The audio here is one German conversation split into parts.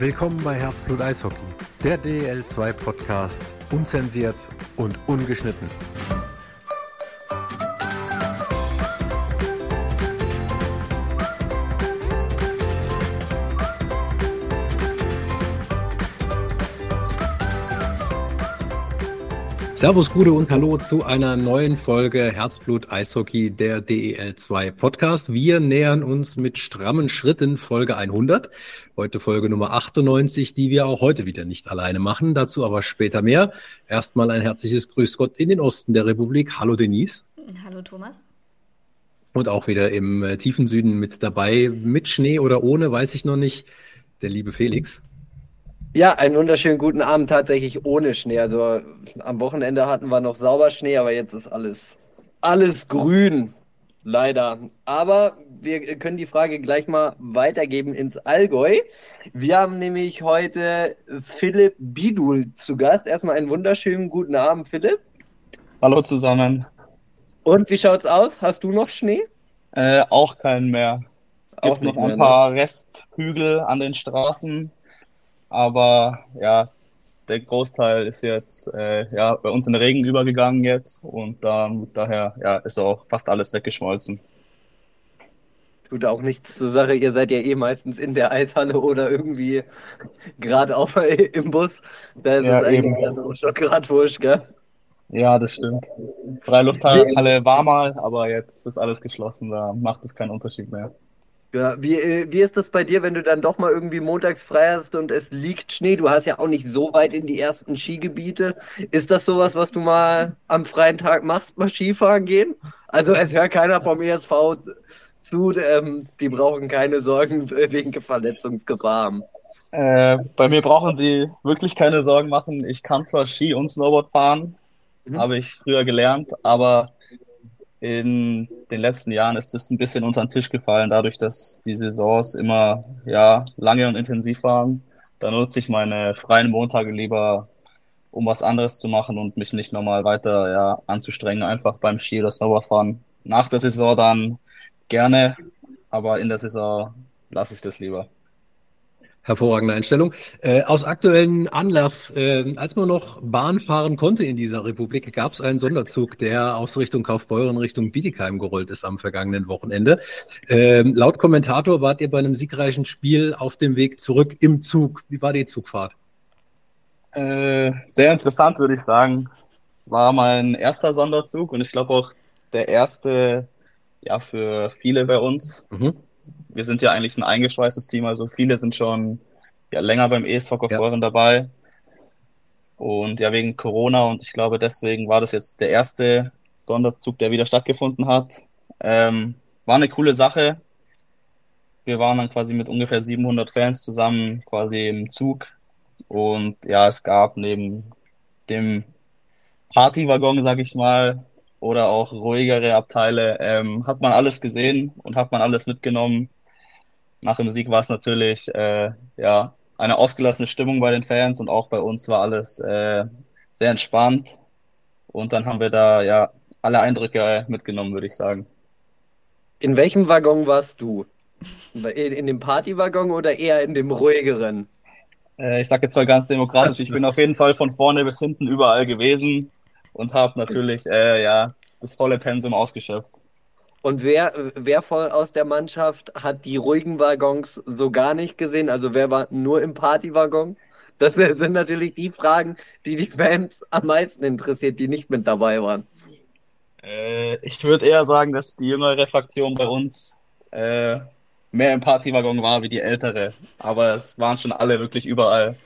Willkommen bei Herzblut Eishockey, der DL2 Podcast, unzensiert und ungeschnitten. Servus, Gude und Hallo zu einer neuen Folge Herzblut Eishockey, der DEL2 Podcast. Wir nähern uns mit strammen Schritten Folge 100. Heute Folge Nummer 98, die wir auch heute wieder nicht alleine machen. Dazu aber später mehr. Erstmal ein herzliches Grüß Gott in den Osten der Republik. Hallo Denise. Hallo Thomas. Und auch wieder im äh, tiefen Süden mit dabei, mit Schnee oder ohne, weiß ich noch nicht, der liebe Felix. Ja, einen wunderschönen guten Abend tatsächlich ohne Schnee. Also am Wochenende hatten wir noch sauber Schnee, aber jetzt ist alles, alles grün. Leider. Aber wir können die Frage gleich mal weitergeben ins Allgäu. Wir haben nämlich heute Philipp Bidul zu Gast. Erstmal einen wunderschönen guten Abend, Philipp. Hallo zusammen. Und wie schaut's aus? Hast du noch Schnee? Äh, auch keinen mehr. Es gibt auch noch ein mehr, paar ne? Resthügel an den Straßen aber ja, der Großteil ist jetzt äh, ja, bei uns in den Regen übergegangen jetzt und ähm, daher ja, ist auch fast alles weggeschmolzen. Tut auch nichts zur Sache, ihr seid ja eh meistens in der Eishalle oder irgendwie gerade auf im Bus. Da ist ja, es eigentlich eben. schon gerade wurscht, gell? Ja, das stimmt. Freilufthalle war mal, aber jetzt ist alles geschlossen, da macht es keinen Unterschied mehr. Ja, wie, äh, wie ist das bei dir, wenn du dann doch mal irgendwie montags frei hast und es liegt Schnee? Du hast ja auch nicht so weit in die ersten Skigebiete. Ist das sowas, was du mal am freien Tag machst, mal Skifahren gehen? Also es hört keiner vom ESV zu, ähm, die brauchen keine Sorgen wegen Verletzungsgefahr haben. Äh, bei mir brauchen sie wirklich keine Sorgen machen. Ich kann zwar Ski und Snowboard fahren, mhm. habe ich früher gelernt, aber in den letzten Jahren ist es ein bisschen unter den Tisch gefallen, dadurch, dass die Saisons immer ja, lange und intensiv waren. Da nutze ich meine freien Montage lieber, um was anderes zu machen und mich nicht nochmal weiter ja, anzustrengen, einfach beim Ski oder Snowboardfahren. Nach der Saison dann gerne, aber in der Saison lasse ich das lieber. Hervorragende Einstellung. Äh, aus aktuellen Anlass, äh, als man noch Bahn fahren konnte in dieser Republik, gab es einen Sonderzug, der aus Richtung Kaufbeuren Richtung Bietigheim gerollt ist am vergangenen Wochenende. Äh, laut Kommentator wart ihr bei einem siegreichen Spiel auf dem Weg zurück im Zug. Wie war die Zugfahrt? Äh, sehr interessant, würde ich sagen. War mein erster Sonderzug und ich glaube auch der erste ja, für viele bei uns. Mhm wir sind ja eigentlich ein eingeschweißtes Team, also viele sind schon ja, länger beim ESV Kaufbeuren ja. dabei. Und ja, wegen Corona und ich glaube, deswegen war das jetzt der erste Sonderzug, der wieder stattgefunden hat. Ähm, war eine coole Sache. Wir waren dann quasi mit ungefähr 700 Fans zusammen quasi im Zug. Und ja, es gab neben dem Partywaggon, sag ich mal, oder auch ruhigere Abteile, ähm, hat man alles gesehen und hat man alles mitgenommen nach dem Sieg war es natürlich äh, ja eine ausgelassene Stimmung bei den Fans und auch bei uns war alles äh, sehr entspannt. Und dann haben wir da ja alle Eindrücke mitgenommen, würde ich sagen. In welchem Waggon warst du? In, in dem Partywaggon oder eher in dem ruhigeren? Äh, ich sage jetzt mal ganz demokratisch, ich bin auf jeden Fall von vorne bis hinten überall gewesen und habe natürlich äh, ja das volle Pensum ausgeschöpft. Und wer, wer voll aus der Mannschaft hat die ruhigen Waggons so gar nicht gesehen? Also wer war nur im Partywaggon? Das sind natürlich die Fragen, die die Fans am meisten interessiert, die nicht mit dabei waren. Äh, ich würde eher sagen, dass die jüngere Fraktion bei uns äh, mehr im Partywaggon war wie die ältere. Aber es waren schon alle wirklich überall.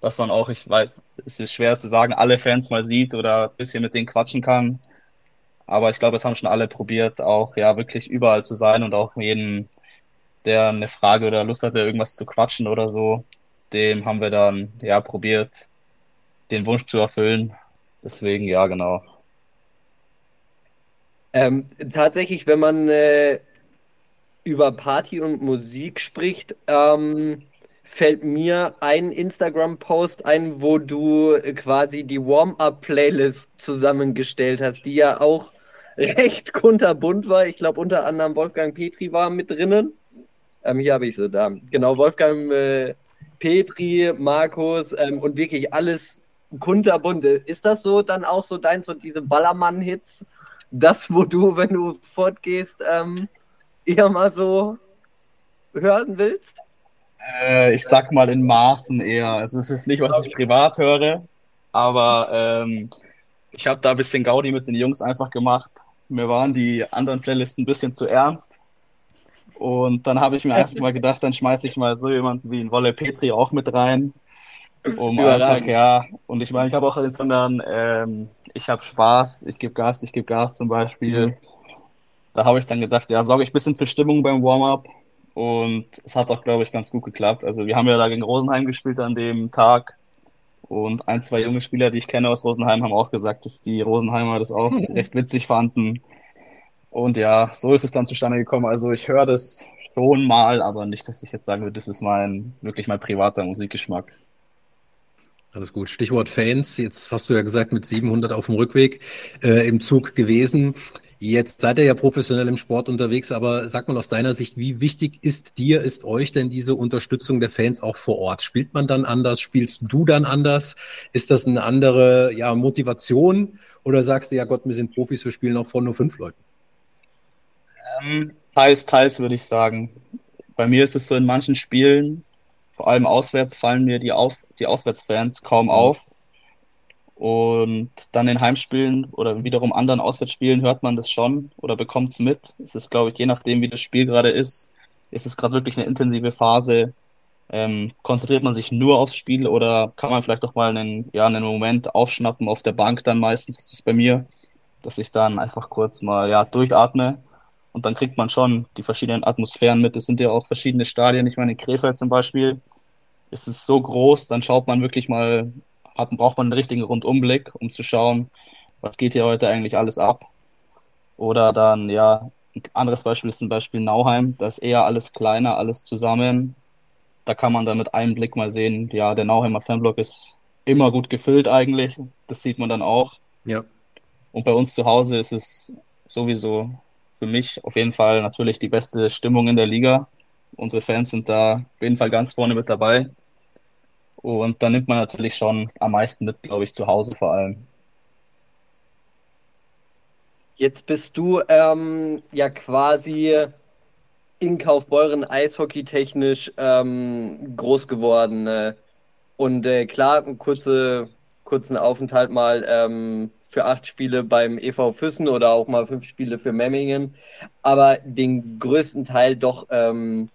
Dass man auch, ich weiß, es ist schwer zu sagen, alle Fans mal sieht oder ein bisschen mit denen quatschen kann. Aber ich glaube, es haben schon alle probiert, auch ja wirklich überall zu sein und auch jeden, der eine Frage oder Lust hatte, irgendwas zu quatschen oder so, dem haben wir dann ja probiert, den Wunsch zu erfüllen. Deswegen ja, genau. Ähm, tatsächlich, wenn man äh, über Party und Musik spricht, ähm, fällt mir ein Instagram-Post ein, wo du quasi die Warm-up-Playlist zusammengestellt hast, die ja auch recht kunterbunt war. Ich glaube, unter anderem Wolfgang Petri war mit drinnen. Ähm, hier habe ich sie da. Genau, Wolfgang äh, Petri, Markus ähm, und wirklich alles kunterbunt. Ist das so dann auch so deins, so diese Ballermann-Hits? Das, wo du, wenn du fortgehst, ähm, eher mal so hören willst? Äh, ich sag mal in Maßen eher. Also es ist nicht, was ich privat höre, aber ähm, ich habe da ein bisschen Gaudi mit den Jungs einfach gemacht. Mir waren die anderen Playlisten ein bisschen zu ernst. Und dann habe ich mir einfach mal gedacht, dann schmeiße ich mal so jemanden wie ein Wolle Petri auch mit rein. Um einfach, ja, und ich meine, ich habe auch den Sondern, ähm, ich habe Spaß, ich gebe Gas, ich gebe Gas zum Beispiel. Da habe ich dann gedacht, ja, sorge ich ein bisschen für Stimmung beim Warm-up. Und es hat auch, glaube ich, ganz gut geklappt. Also wir haben ja da gegen Rosenheim gespielt an dem Tag. Und ein, zwei junge Spieler, die ich kenne aus Rosenheim, haben auch gesagt, dass die Rosenheimer das auch recht witzig fanden. Und ja, so ist es dann zustande gekommen. Also ich höre das schon mal, aber nicht, dass ich jetzt sagen würde, das ist mein, wirklich mein privater Musikgeschmack. Alles gut. Stichwort Fans. Jetzt hast du ja gesagt, mit 700 auf dem Rückweg äh, im Zug gewesen. Jetzt seid ihr ja professionell im Sport unterwegs, aber sag mal aus deiner Sicht, wie wichtig ist dir, ist euch denn diese Unterstützung der Fans auch vor Ort? Spielt man dann anders? Spielst du dann anders? Ist das eine andere ja, Motivation? Oder sagst du, ja Gott, wir sind Profis, wir spielen auch vor nur fünf Leuten? Ähm, teils, teils würde ich sagen. Bei mir ist es so, in manchen Spielen, vor allem auswärts, fallen mir die, auf, die Auswärtsfans kaum mhm. auf. Und dann in Heimspielen oder wiederum anderen Auswärtsspielen hört man das schon oder bekommt es mit. Es ist, glaube ich, je nachdem, wie das Spiel gerade ist, ist es gerade wirklich eine intensive Phase. Ähm, konzentriert man sich nur aufs Spiel oder kann man vielleicht auch mal einen, ja, einen Moment aufschnappen auf der Bank dann meistens, ist es bei mir, dass ich dann einfach kurz mal ja, durchatme und dann kriegt man schon die verschiedenen Atmosphären mit. Es sind ja auch verschiedene Stadien. Ich meine, in Krefeld zum Beispiel ist es so groß, dann schaut man wirklich mal hat, braucht man einen richtigen Rundumblick, um zu schauen, was geht hier heute eigentlich alles ab. Oder dann, ja, ein anderes Beispiel ist zum Beispiel Nauheim, da ist eher alles kleiner, alles zusammen. Da kann man dann mit einem Blick mal sehen, ja, der Nauheimer Fanblock ist immer gut gefüllt eigentlich. Das sieht man dann auch. Ja. Und bei uns zu Hause ist es sowieso für mich auf jeden Fall natürlich die beste Stimmung in der Liga. Unsere Fans sind da auf jeden Fall ganz vorne mit dabei. Und da nimmt man natürlich schon am meisten mit, glaube ich, zu Hause vor allem. Jetzt bist du ähm, ja quasi in Kaufbeuren eishockeytechnisch ähm, groß geworden. Äh, und äh, klar, einen kurze, kurzen Aufenthalt mal ähm, für acht Spiele beim EV Füssen oder auch mal fünf Spiele für Memmingen. Aber den größten Teil doch ähm,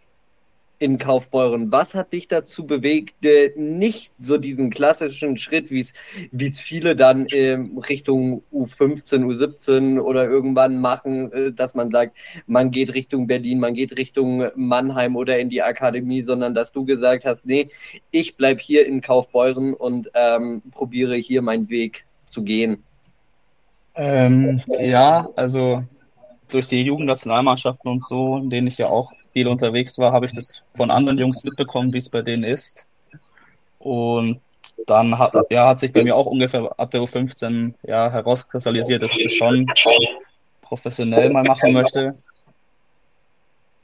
in Kaufbeuren. Was hat dich dazu bewegt, nicht so diesen klassischen Schritt, wie es viele dann in Richtung U15, U17 oder irgendwann machen, äh, dass man sagt, man geht Richtung Berlin, man geht Richtung Mannheim oder in die Akademie, sondern dass du gesagt hast, nee, ich bleibe hier in Kaufbeuren und ähm, probiere hier meinen Weg zu gehen? Ähm, ja, also durch die Jugendnationalmannschaften und so, in denen ich ja auch viel unterwegs war, habe ich das von anderen Jungs mitbekommen, wie es bei denen ist. Und dann hat, ja, hat sich bei mir auch ungefähr ab der U15 ja, herauskristallisiert, dass ich das schon professionell mal machen möchte.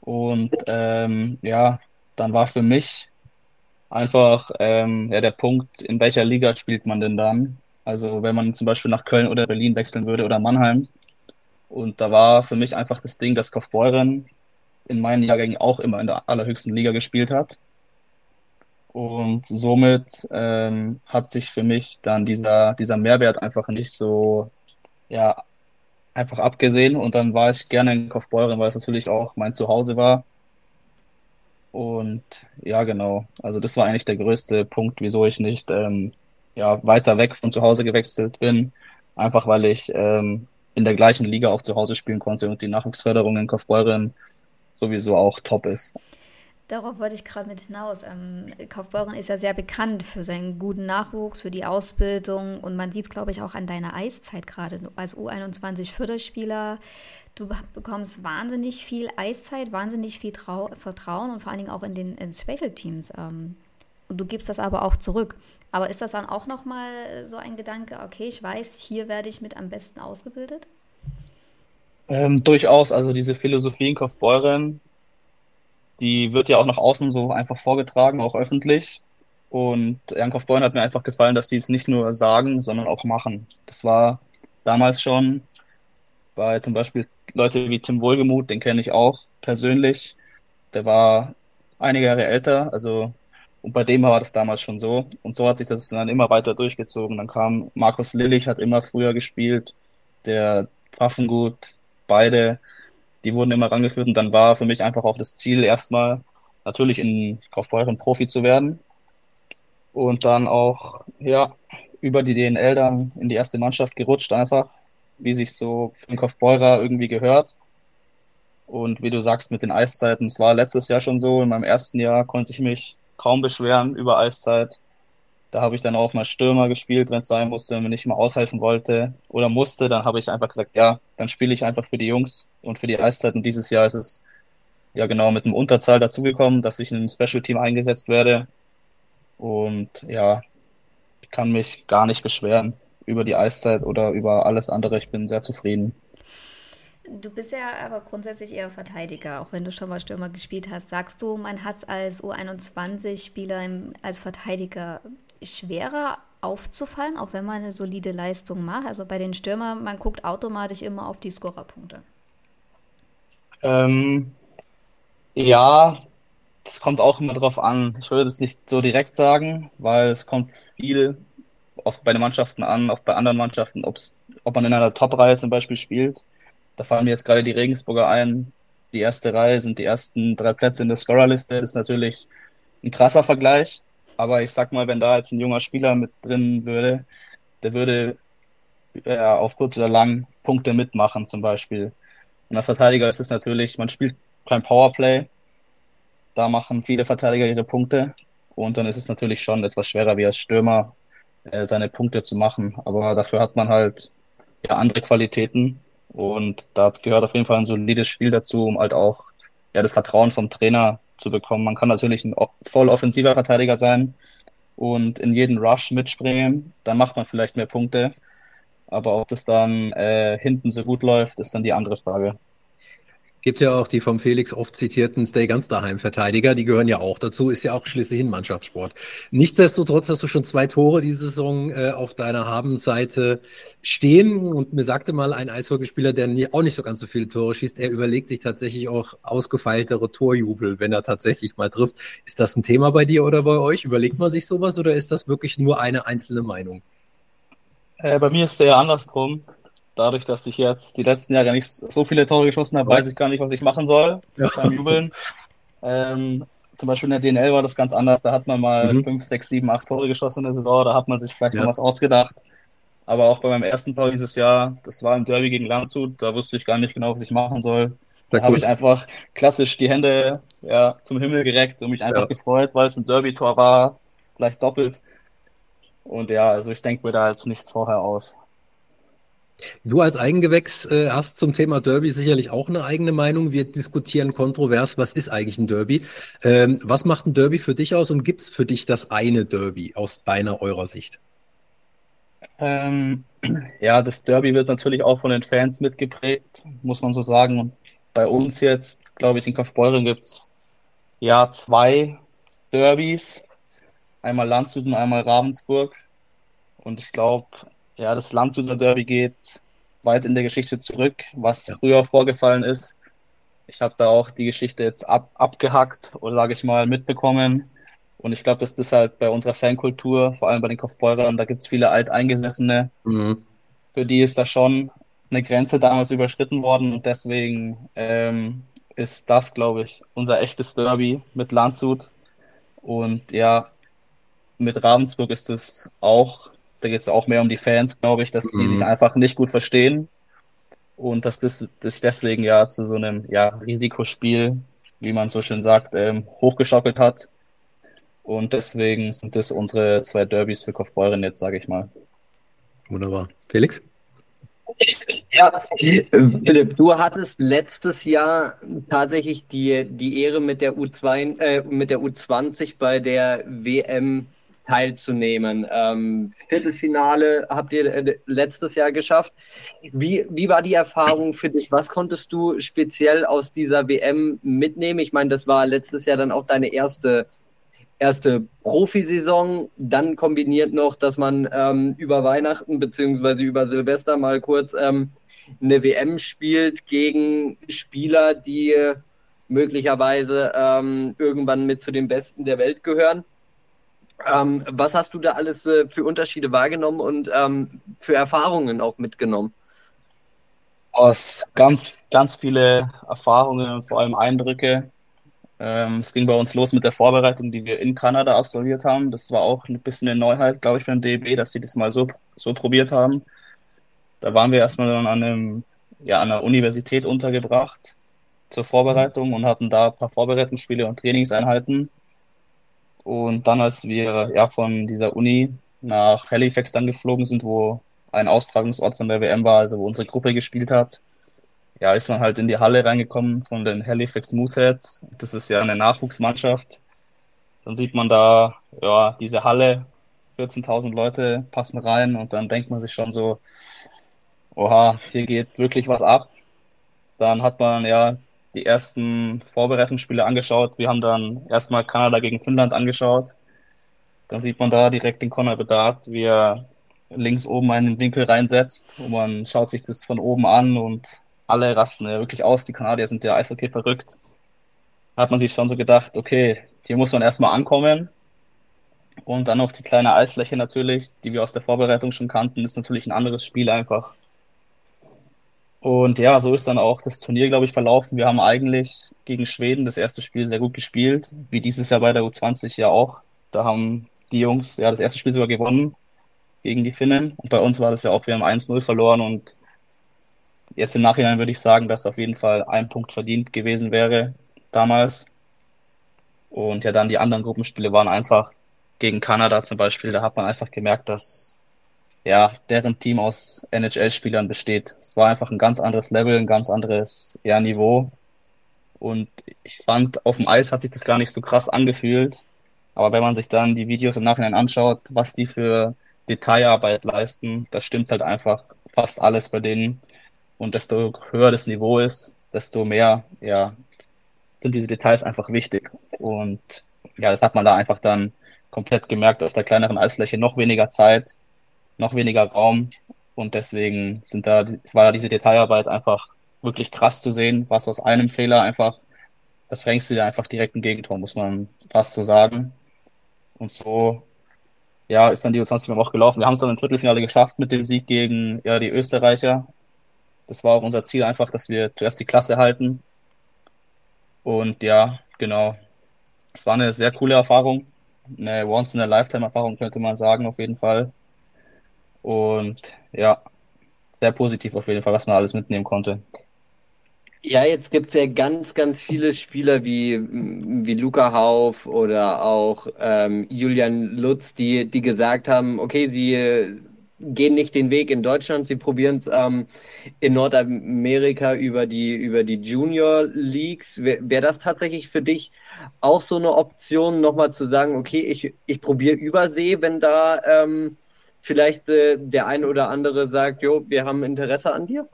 Und ähm, ja, dann war für mich einfach ähm, ja, der Punkt, in welcher Liga spielt man denn dann? Also wenn man zum Beispiel nach Köln oder Berlin wechseln würde oder Mannheim, und da war für mich einfach das Ding, dass Kaufbeuren in meinen Jahrgängen auch immer in der allerhöchsten Liga gespielt hat. Und somit ähm, hat sich für mich dann dieser, dieser Mehrwert einfach nicht so, ja, einfach abgesehen. Und dann war ich gerne in Kaufbeuren, weil es natürlich auch mein Zuhause war. Und ja, genau. Also das war eigentlich der größte Punkt, wieso ich nicht ähm, ja, weiter weg von zu Hause gewechselt bin. Einfach weil ich ähm, in der gleichen Liga auch zu Hause spielen konnte und die Nachwuchsförderung in Kaufbeuren sowieso auch top ist. Darauf wollte ich gerade mit hinaus. Ähm, Kaufbeuren ist ja sehr bekannt für seinen guten Nachwuchs, für die Ausbildung und man sieht es, glaube ich, auch an deiner Eiszeit gerade als U21 Förderspieler. Du bekommst wahnsinnig viel Eiszeit, wahnsinnig viel Trau Vertrauen und vor allen Dingen auch in den in Special Teams. Ähm, und du gibst das aber auch zurück. Aber ist das dann auch nochmal so ein Gedanke, okay, ich weiß, hier werde ich mit am besten ausgebildet? Ähm, durchaus, also diese Philosophie in Kaufbeuren, die wird ja auch nach außen so einfach vorgetragen, auch öffentlich. Und Jan Kaufbeuren hat mir einfach gefallen, dass die es nicht nur sagen, sondern auch machen. Das war damals schon bei zum Beispiel Leute wie Tim Wohlgemuth, den kenne ich auch persönlich. Der war einige Jahre älter, also und bei dem war das damals schon so. Und so hat sich das dann immer weiter durchgezogen. Dann kam Markus Lillich, hat immer früher gespielt, der Pfaffengut, beide, die wurden immer rangeführt. Und dann war für mich einfach auch das Ziel, erstmal natürlich in Kaufbeuren Profi zu werden. Und dann auch, ja, über die DNL dann in die erste Mannschaft gerutscht, einfach, wie sich so für den Kaufbeurer irgendwie gehört. Und wie du sagst, mit den Eiszeiten, es war letztes Jahr schon so, in meinem ersten Jahr konnte ich mich kaum beschweren über Eiszeit. Da habe ich dann auch mal Stürmer gespielt, wenn es sein musste, wenn ich mal aushelfen wollte oder musste, dann habe ich einfach gesagt, ja, dann spiele ich einfach für die Jungs und für die Eiszeiten. Dieses Jahr ist es ja genau mit einem Unterzahl dazugekommen, dass ich in einem Special Team eingesetzt werde. Und ja, ich kann mich gar nicht beschweren über die Eiszeit oder über alles andere. Ich bin sehr zufrieden. Du bist ja aber grundsätzlich eher Verteidiger, auch wenn du schon mal Stürmer gespielt hast. Sagst du, man hat es als U21-Spieler als Verteidiger schwerer aufzufallen, auch wenn man eine solide Leistung macht? Also bei den Stürmern, man guckt automatisch immer auf die Scorerpunkte. Ähm, ja, das kommt auch immer drauf an. Ich würde das nicht so direkt sagen, weil es kommt viel oft bei den Mannschaften an, auch bei anderen Mannschaften, ob man in einer Top-Reihe zum Beispiel spielt da fallen mir jetzt gerade die Regensburger ein. Die erste Reihe sind die ersten drei Plätze in der Scorerliste. Ist natürlich ein krasser Vergleich. Aber ich sag mal, wenn da jetzt ein junger Spieler mit drin würde, der würde ja, auf kurz oder lang Punkte mitmachen zum Beispiel. Und als Verteidiger ist es natürlich, man spielt kein Powerplay. Da machen viele Verteidiger ihre Punkte. Und dann ist es natürlich schon etwas schwerer, wie als Stürmer äh, seine Punkte zu machen. Aber dafür hat man halt ja andere Qualitäten. Und da gehört auf jeden Fall ein solides Spiel dazu, um halt auch ja, das Vertrauen vom Trainer zu bekommen. Man kann natürlich ein voll offensiver Verteidiger sein und in jeden Rush mitspringen, dann macht man vielleicht mehr Punkte. Aber ob das dann äh, hinten so gut läuft, ist dann die andere Frage. Gibt ja auch die vom Felix oft zitierten Stay ganz daheim Verteidiger, die gehören ja auch dazu, ist ja auch schließlich ein Mannschaftssport. Nichtsdestotrotz hast du schon zwei Tore diese Saison äh, auf deiner Habenseite stehen und mir sagte mal ein Eishockeyspieler, der nie, auch nicht so ganz so viele Tore schießt, er überlegt sich tatsächlich auch ausgefeiltere Torjubel, wenn er tatsächlich mal trifft. Ist das ein Thema bei dir oder bei euch? Überlegt man sich sowas oder ist das wirklich nur eine einzelne Meinung? Äh, bei mir ist es eher andersrum dadurch, dass ich jetzt die letzten Jahre nicht so viele Tore geschossen habe, weiß ich gar nicht, was ich machen soll ja. beim Jubeln. Ähm, zum Beispiel in der DNL war das ganz anders. Da hat man mal mhm. fünf, sechs, sieben, acht Tore geschossen in der Saison. Da hat man sich vielleicht ja. noch was ausgedacht. Aber auch bei meinem ersten Tor dieses Jahr, das war im Derby gegen Landshut, da wusste ich gar nicht genau, was ich machen soll. Da cool. habe ich einfach klassisch die Hände ja, zum Himmel gereckt und mich einfach ja. gefreut, weil es ein Derby-Tor war, gleich doppelt. Und ja, also ich denke mir da jetzt nichts vorher aus. Du als Eigengewächs äh, hast zum Thema Derby sicherlich auch eine eigene Meinung. Wir diskutieren kontrovers, was ist eigentlich ein Derby? Ähm, was macht ein Derby für dich aus und gibt es für dich das eine Derby aus deiner, eurer Sicht? Ähm, ja, das Derby wird natürlich auch von den Fans mitgeprägt, muss man so sagen. Und bei uns jetzt, glaube ich, in Kaufbeuren gibt es ja zwei Derbys. Einmal Landshut und einmal Ravensburg. Und ich glaube, ja, das Landshuter Derby geht weit in der Geschichte zurück, was ja. früher vorgefallen ist. Ich habe da auch die Geschichte jetzt ab, abgehackt oder sage ich mal mitbekommen. Und ich glaube, dass das halt bei unserer Fankultur, vor allem bei den Kopfbeurern, da gibt es viele Alteingesessene, mhm. für die ist da schon eine Grenze damals überschritten worden. Und deswegen ähm, ist das, glaube ich, unser echtes Derby mit Landshut. Und ja, mit Ravensburg ist es auch da geht es auch mehr um die Fans, glaube ich, dass mhm. die sich mhm. einfach nicht gut verstehen und dass das sich deswegen ja zu so einem ja, Risikospiel, wie man so schön sagt, ähm, hochgeschaukelt hat. Und deswegen sind das unsere zwei Derbys für Kaufbeuren jetzt, sage ich mal. Wunderbar. Felix? Ja, Philipp, du hattest letztes Jahr tatsächlich die, die Ehre mit der U2, äh, mit der U20 bei der WM teilzunehmen. Ähm, Viertelfinale habt ihr äh, letztes Jahr geschafft. Wie, wie war die Erfahrung für dich? Was konntest du speziell aus dieser WM mitnehmen? Ich meine, das war letztes Jahr dann auch deine erste erste Profisaison, dann kombiniert noch, dass man ähm, über Weihnachten bzw. über Silvester mal kurz ähm, eine WM spielt gegen Spieler, die möglicherweise ähm, irgendwann mit zu den Besten der Welt gehören. Ähm, was hast du da alles äh, für Unterschiede wahrgenommen und ähm, für Erfahrungen auch mitgenommen? Aus ganz, ganz viele Erfahrungen und vor allem Eindrücke. Ähm, es ging bei uns los mit der Vorbereitung, die wir in Kanada absolviert haben. Das war auch ein bisschen eine Neuheit, glaube ich, beim DB, dass sie das mal so, so probiert haben. Da waren wir erstmal dann an, einem, ja, an einer Universität untergebracht zur Vorbereitung und hatten da ein paar Vorbereitungsspiele und Trainingseinheiten. Und dann, als wir ja von dieser Uni nach Halifax dann geflogen sind, wo ein Austragungsort von der WM war, also wo unsere Gruppe gespielt hat, ja, ist man halt in die Halle reingekommen von den Halifax Mooseheads. Das ist ja eine Nachwuchsmannschaft. Dann sieht man da, ja, diese Halle, 14.000 Leute passen rein und dann denkt man sich schon so, oha, hier geht wirklich was ab. Dann hat man ja die ersten Vorbereitungsspiele angeschaut. Wir haben dann erstmal Kanada gegen Finnland angeschaut. Dann sieht man da direkt den Conor Bedard, wie er links oben einen Winkel reinsetzt und man schaut sich das von oben an und alle rasten ja wirklich aus. Die Kanadier sind ja Eishockey verrückt. Hat man sich schon so gedacht, okay, hier muss man erstmal ankommen. Und dann noch die kleine Eisfläche natürlich, die wir aus der Vorbereitung schon kannten, ist natürlich ein anderes Spiel einfach. Und ja, so ist dann auch das Turnier, glaube ich, verlaufen. Wir haben eigentlich gegen Schweden das erste Spiel sehr gut gespielt, wie dieses Jahr bei der U20 ja auch. Da haben die Jungs ja das erste Spiel sogar gewonnen gegen die Finnen. Und bei uns war das ja auch, wir haben 1-0 verloren und jetzt im Nachhinein würde ich sagen, dass auf jeden Fall ein Punkt verdient gewesen wäre damals. Und ja, dann die anderen Gruppenspiele waren einfach gegen Kanada zum Beispiel. Da hat man einfach gemerkt, dass ja, deren Team aus NHL-Spielern besteht. Es war einfach ein ganz anderes Level, ein ganz anderes ja, Niveau. Und ich fand, auf dem Eis hat sich das gar nicht so krass angefühlt. Aber wenn man sich dann die Videos im Nachhinein anschaut, was die für Detailarbeit leisten, das stimmt halt einfach fast alles bei denen. Und desto höher das Niveau ist, desto mehr, ja, sind diese Details einfach wichtig. Und ja, das hat man da einfach dann komplett gemerkt auf der kleineren Eisfläche. Noch weniger Zeit, noch weniger Raum. Und deswegen sind da, war da diese Detailarbeit einfach wirklich krass zu sehen, was aus einem Fehler einfach, da fängst du dir einfach direkt ein Gegentor, muss man fast so sagen. Und so, ja, ist dann die U20 auch gelaufen. Wir haben es dann ins Viertelfinale geschafft mit dem Sieg gegen ja, die Österreicher. Das war auch unser Ziel einfach, dass wir zuerst die Klasse halten. Und ja, genau. Es war eine sehr coole Erfahrung. Eine Once-in-a-Lifetime-Erfahrung könnte man sagen, auf jeden Fall. Und ja, sehr positiv auf jeden Fall, was man alles mitnehmen konnte. Ja, jetzt gibt es ja ganz, ganz viele Spieler wie, wie Luca Hauf oder auch ähm, Julian Lutz, die, die gesagt haben, okay, sie gehen nicht den Weg in Deutschland, sie probieren es ähm, in Nordamerika über die, über die Junior Leagues. Wäre wär das tatsächlich für dich auch so eine Option, nochmal zu sagen, okay, ich, ich probiere Übersee, wenn da ähm, vielleicht äh, der ein oder andere sagt, jo, wir haben Interesse an dir?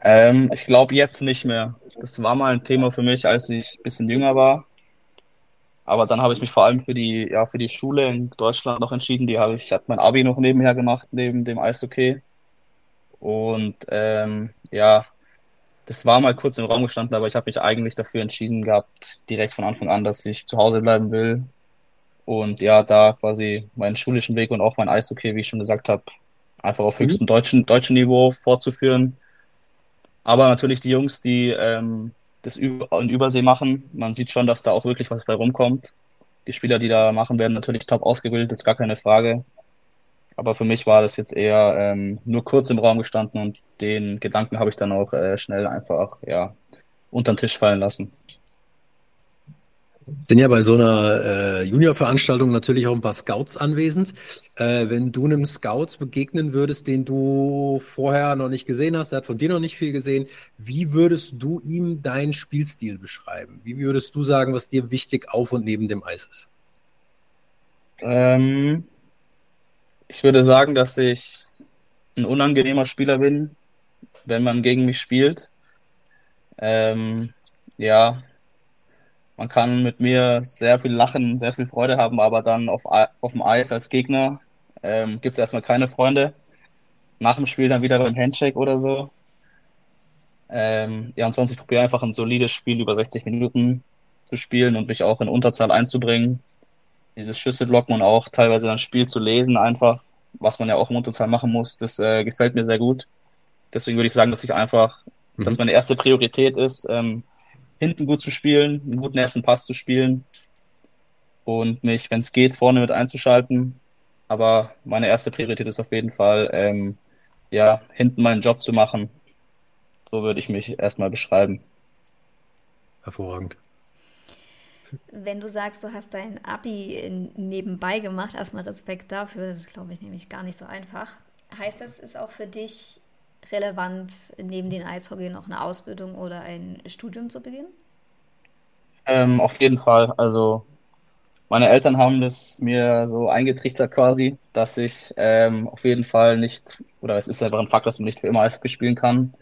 Ähm, ich glaube jetzt nicht mehr. Das war mal ein Thema für mich, als ich ein bisschen jünger war. Aber dann habe ich mich vor allem für die, ja, für die Schule in Deutschland noch entschieden. Die habe ich, habe mein Abi noch nebenher gemacht, neben dem Eishockey. Und ähm, ja, das war mal kurz im Raum gestanden, aber ich habe mich eigentlich dafür entschieden gehabt, direkt von Anfang an, dass ich zu Hause bleiben will und ja, da quasi meinen schulischen Weg und auch mein Eishockey, wie ich schon gesagt habe, einfach auf mhm. höchstem mhm. deutschen, deutschen Niveau fortzuführen. Aber natürlich die Jungs, die ähm, das in Übersee machen, man sieht schon, dass da auch wirklich was bei rumkommt. Die Spieler, die da machen, werden natürlich top ausgebildet, ist gar keine Frage. Aber für mich war das jetzt eher ähm, nur kurz im Raum gestanden und den Gedanken habe ich dann auch äh, schnell einfach ja unter den Tisch fallen lassen. Sind ja bei so einer äh, Junior-Veranstaltung natürlich auch ein paar Scouts anwesend. Äh, wenn du einem Scout begegnen würdest, den du vorher noch nicht gesehen hast, der hat von dir noch nicht viel gesehen, wie würdest du ihm deinen Spielstil beschreiben? Wie würdest du sagen, was dir wichtig auf und neben dem Eis ist? Ähm, ich würde sagen, dass ich ein unangenehmer Spieler bin, wenn man gegen mich spielt. Ähm, ja, man kann mit mir sehr viel lachen, sehr viel Freude haben, aber dann auf, auf dem Eis als Gegner ähm, gibt es erstmal keine Freunde. Nach dem Spiel dann wieder beim Handshake oder so. Ähm, ja, ansonsten ich probiere einfach ein solides Spiel über 60 Minuten zu spielen und mich auch in Unterzahl einzubringen. Dieses Schüsse blocken und auch teilweise das Spiel zu lesen, einfach, was man ja auch im Unterzahl machen muss, das äh, gefällt mir sehr gut. Deswegen würde ich sagen, dass ich einfach, mhm. dass meine erste Priorität ist, ähm, hinten gut zu spielen, einen guten ersten Pass zu spielen und mich, wenn es geht, vorne mit einzuschalten. Aber meine erste Priorität ist auf jeden Fall, ähm, ja, hinten meinen Job zu machen. So würde ich mich erstmal beschreiben. Hervorragend. Wenn du sagst, du hast dein Abi nebenbei gemacht, erstmal Respekt dafür. Das ist, glaube ich, nämlich gar nicht so einfach. Heißt das, ist auch für dich relevant, neben den Eishockey noch eine Ausbildung oder ein Studium zu beginnen? Ähm, auf jeden Fall. Also meine Eltern haben das mir so eingetrichtert quasi, dass ich ähm, auf jeden Fall nicht, oder es ist einfach ein Fakt, dass man nicht für immer Eishockey spielen kann.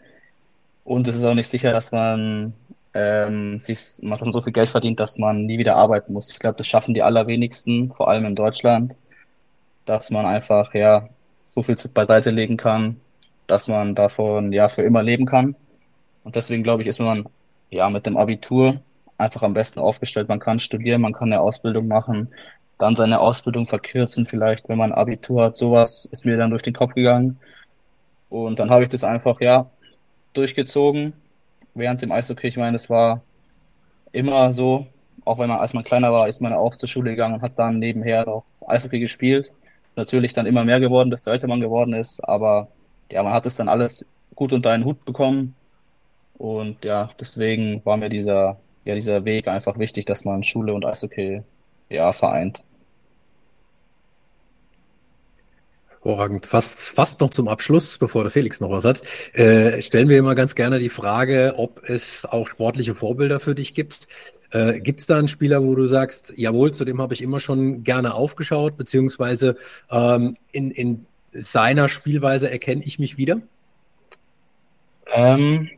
Und es ist auch nicht sicher, dass man ähm, sich, man dann so viel Geld verdient, dass man nie wieder arbeiten muss. Ich glaube, das schaffen die allerwenigsten, vor allem in Deutschland, dass man einfach ja so viel beiseite legen kann, dass man davon ja für immer leben kann. Und deswegen glaube ich, ist man ja mit dem Abitur einfach am besten aufgestellt. Man kann studieren, man kann eine Ausbildung machen, dann seine Ausbildung verkürzen vielleicht, wenn man Abitur hat. Sowas ist mir dann durch den Kopf gegangen. Und dann habe ich das einfach ja durchgezogen während dem Eishockey. Ich meine, es war immer so, auch wenn man, als man kleiner war, ist man auch zur Schule gegangen und hat dann nebenher auch Eishockey gespielt. Natürlich dann immer mehr geworden, desto älter man geworden ist, aber ja, man hat es dann alles gut unter einen Hut bekommen. Und ja, deswegen war mir dieser, ja, dieser Weg einfach wichtig, dass man Schule und Eishockey, ja, vereint. Hervorragend. Fast, fast noch zum Abschluss, bevor der Felix noch was hat, äh, stellen wir immer ganz gerne die Frage, ob es auch sportliche Vorbilder für dich gibt. Äh, gibt es da einen Spieler, wo du sagst, jawohl, zu dem habe ich immer schon gerne aufgeschaut, beziehungsweise ähm, in, in seiner Spielweise erkenne ich mich wieder? Ähm,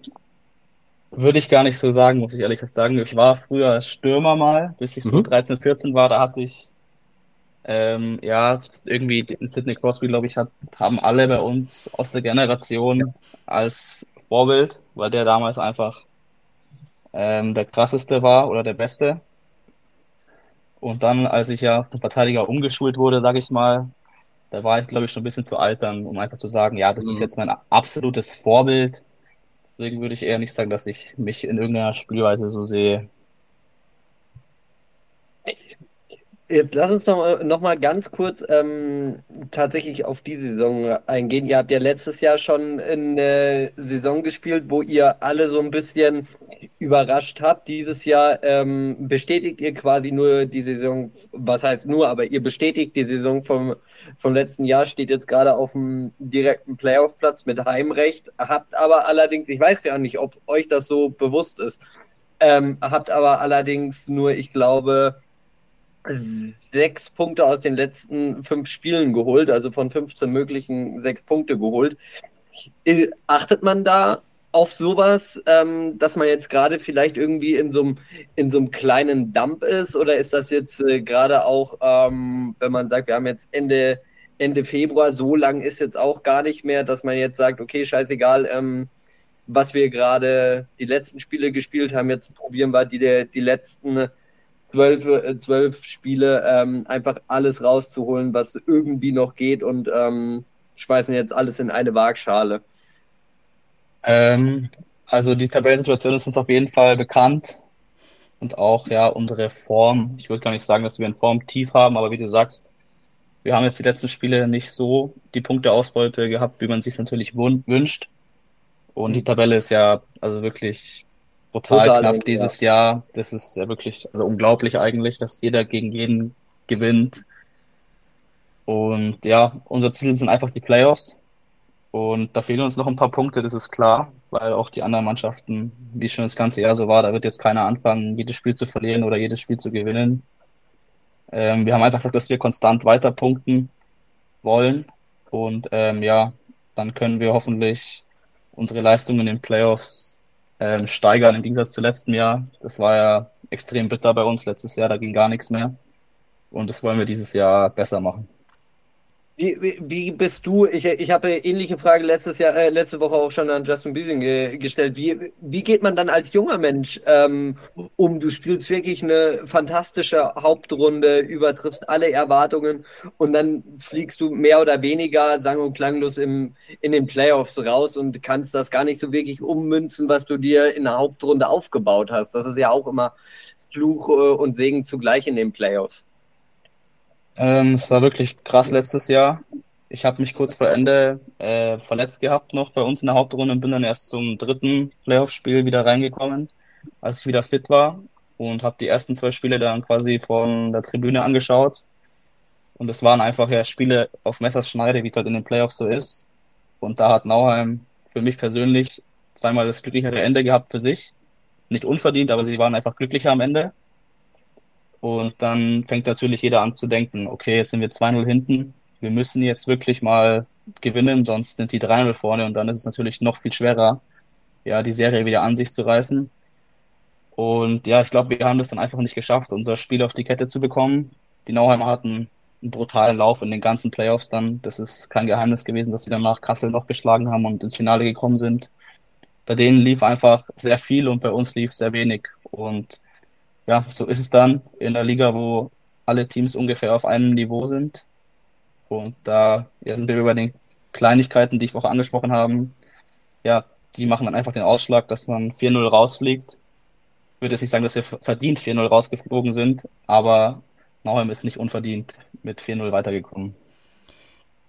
würde ich gar nicht so sagen, muss ich ehrlich sagen. Ich war früher Stürmer mal, bis ich so mhm. 13, 14 war. Da hatte ich ähm, ja, irgendwie den Sidney Crosby, glaube ich, hat, haben alle bei uns aus der Generation als Vorbild, weil der damals einfach ähm, der krasseste war oder der beste. Und dann, als ich ja den Verteidiger umgeschult wurde, sage ich mal, da war ich, glaube ich, schon ein bisschen zu alt dann, um einfach zu sagen, ja, das mhm. ist jetzt mein absolutes Vorbild. Deswegen würde ich eher nicht sagen, dass ich mich in irgendeiner Spielweise so sehe. Jetzt lass uns noch mal, noch mal ganz kurz ähm, tatsächlich auf die Saison eingehen. Ihr habt ja letztes Jahr schon eine Saison gespielt, wo ihr alle so ein bisschen überrascht habt. Dieses Jahr ähm, bestätigt ihr quasi nur die Saison, was heißt nur, aber ihr bestätigt die Saison vom, vom letzten Jahr, steht jetzt gerade auf dem direkten Playoff-Platz mit Heimrecht, habt aber allerdings, ich weiß ja nicht, ob euch das so bewusst ist, ähm, habt aber allerdings nur, ich glaube, sechs Punkte aus den letzten fünf Spielen geholt, also von 15 möglichen sechs Punkte geholt. Achtet man da auf sowas, ähm, dass man jetzt gerade vielleicht irgendwie in so einem in kleinen Dump ist oder ist das jetzt äh, gerade auch, ähm, wenn man sagt, wir haben jetzt Ende Ende Februar, so lang ist jetzt auch gar nicht mehr, dass man jetzt sagt, okay, scheißegal, ähm, was wir gerade die letzten Spiele gespielt haben, jetzt probieren wir die die letzten zwölf, äh, zwölf Spiele ähm, einfach alles rauszuholen, was irgendwie noch geht und ähm, schmeißen jetzt alles in eine Waagschale. Ähm, also die Tabellensituation ist uns auf jeden Fall bekannt und auch ja unsere Form. Ich würde gar nicht sagen, dass wir ein Formtief haben, aber wie du sagst, wir haben jetzt die letzten Spiele nicht so die Punkteausbeute gehabt, wie man sich natürlich wünscht. Und die Tabelle ist ja also wirklich brutal Total knapp dieses ja. Jahr. Das ist ja wirklich also unglaublich eigentlich, dass jeder gegen jeden gewinnt. Und ja, unser Ziel sind einfach die Playoffs. Und da fehlen uns noch ein paar Punkte, das ist klar, weil auch die anderen Mannschaften, wie schon das ganze Jahr so war, da wird jetzt keiner anfangen, jedes Spiel zu verlieren oder jedes Spiel zu gewinnen. Ähm, wir haben einfach gesagt, dass wir konstant weiter punkten wollen. Und ähm, ja, dann können wir hoffentlich unsere Leistungen in den Playoffs ähm, steigern im Gegensatz zu letztem Jahr. Das war ja extrem bitter bei uns letztes Jahr, da ging gar nichts mehr. Und das wollen wir dieses Jahr besser machen. Wie, wie, wie, bist du? Ich, ich habe ähnliche Frage letztes Jahr, äh, letzte Woche auch schon an Justin Biesing äh, gestellt. Wie, wie geht man dann als junger Mensch ähm, um? Du spielst wirklich eine fantastische Hauptrunde, übertriffst alle Erwartungen und dann fliegst du mehr oder weniger sang- und klanglos im, in den Playoffs raus und kannst das gar nicht so wirklich ummünzen, was du dir in der Hauptrunde aufgebaut hast. Das ist ja auch immer Fluch äh, und Segen zugleich in den Playoffs. Ähm, es war wirklich krass letztes Jahr. Ich habe mich kurz vor Ende äh, verletzt gehabt noch bei uns in der Hauptrunde und bin dann erst zum dritten Playoff-Spiel wieder reingekommen, als ich wieder fit war und habe die ersten zwei Spiele dann quasi von der Tribüne angeschaut. Und es waren einfach ja Spiele auf Messerschneide, wie es halt in den Playoffs so ist. Und da hat Nauheim für mich persönlich zweimal das glücklichere Ende gehabt für sich. Nicht unverdient, aber sie waren einfach glücklicher am Ende. Und dann fängt natürlich jeder an zu denken, okay, jetzt sind wir 2-0 hinten, wir müssen jetzt wirklich mal gewinnen, sonst sind die 3-0 vorne und dann ist es natürlich noch viel schwerer, ja, die Serie wieder an sich zu reißen. Und ja, ich glaube, wir haben das dann einfach nicht geschafft, unser Spiel auf die Kette zu bekommen. Die Nauheimer hatten einen brutalen Lauf in den ganzen Playoffs dann. Das ist kein Geheimnis gewesen, dass sie dann nach Kassel noch geschlagen haben und ins Finale gekommen sind. Bei denen lief einfach sehr viel und bei uns lief sehr wenig. Und ja, so ist es dann in der Liga, wo alle Teams ungefähr auf einem Niveau sind. Und da ja, sind wir über den Kleinigkeiten, die ich vorher angesprochen habe. Ja, die machen dann einfach den Ausschlag, dass man 4-0 rausfliegt. Ich würde jetzt nicht sagen, dass wir verdient 4-0 rausgeflogen sind, aber Nauheim ist nicht unverdient mit 4-0 weitergekommen.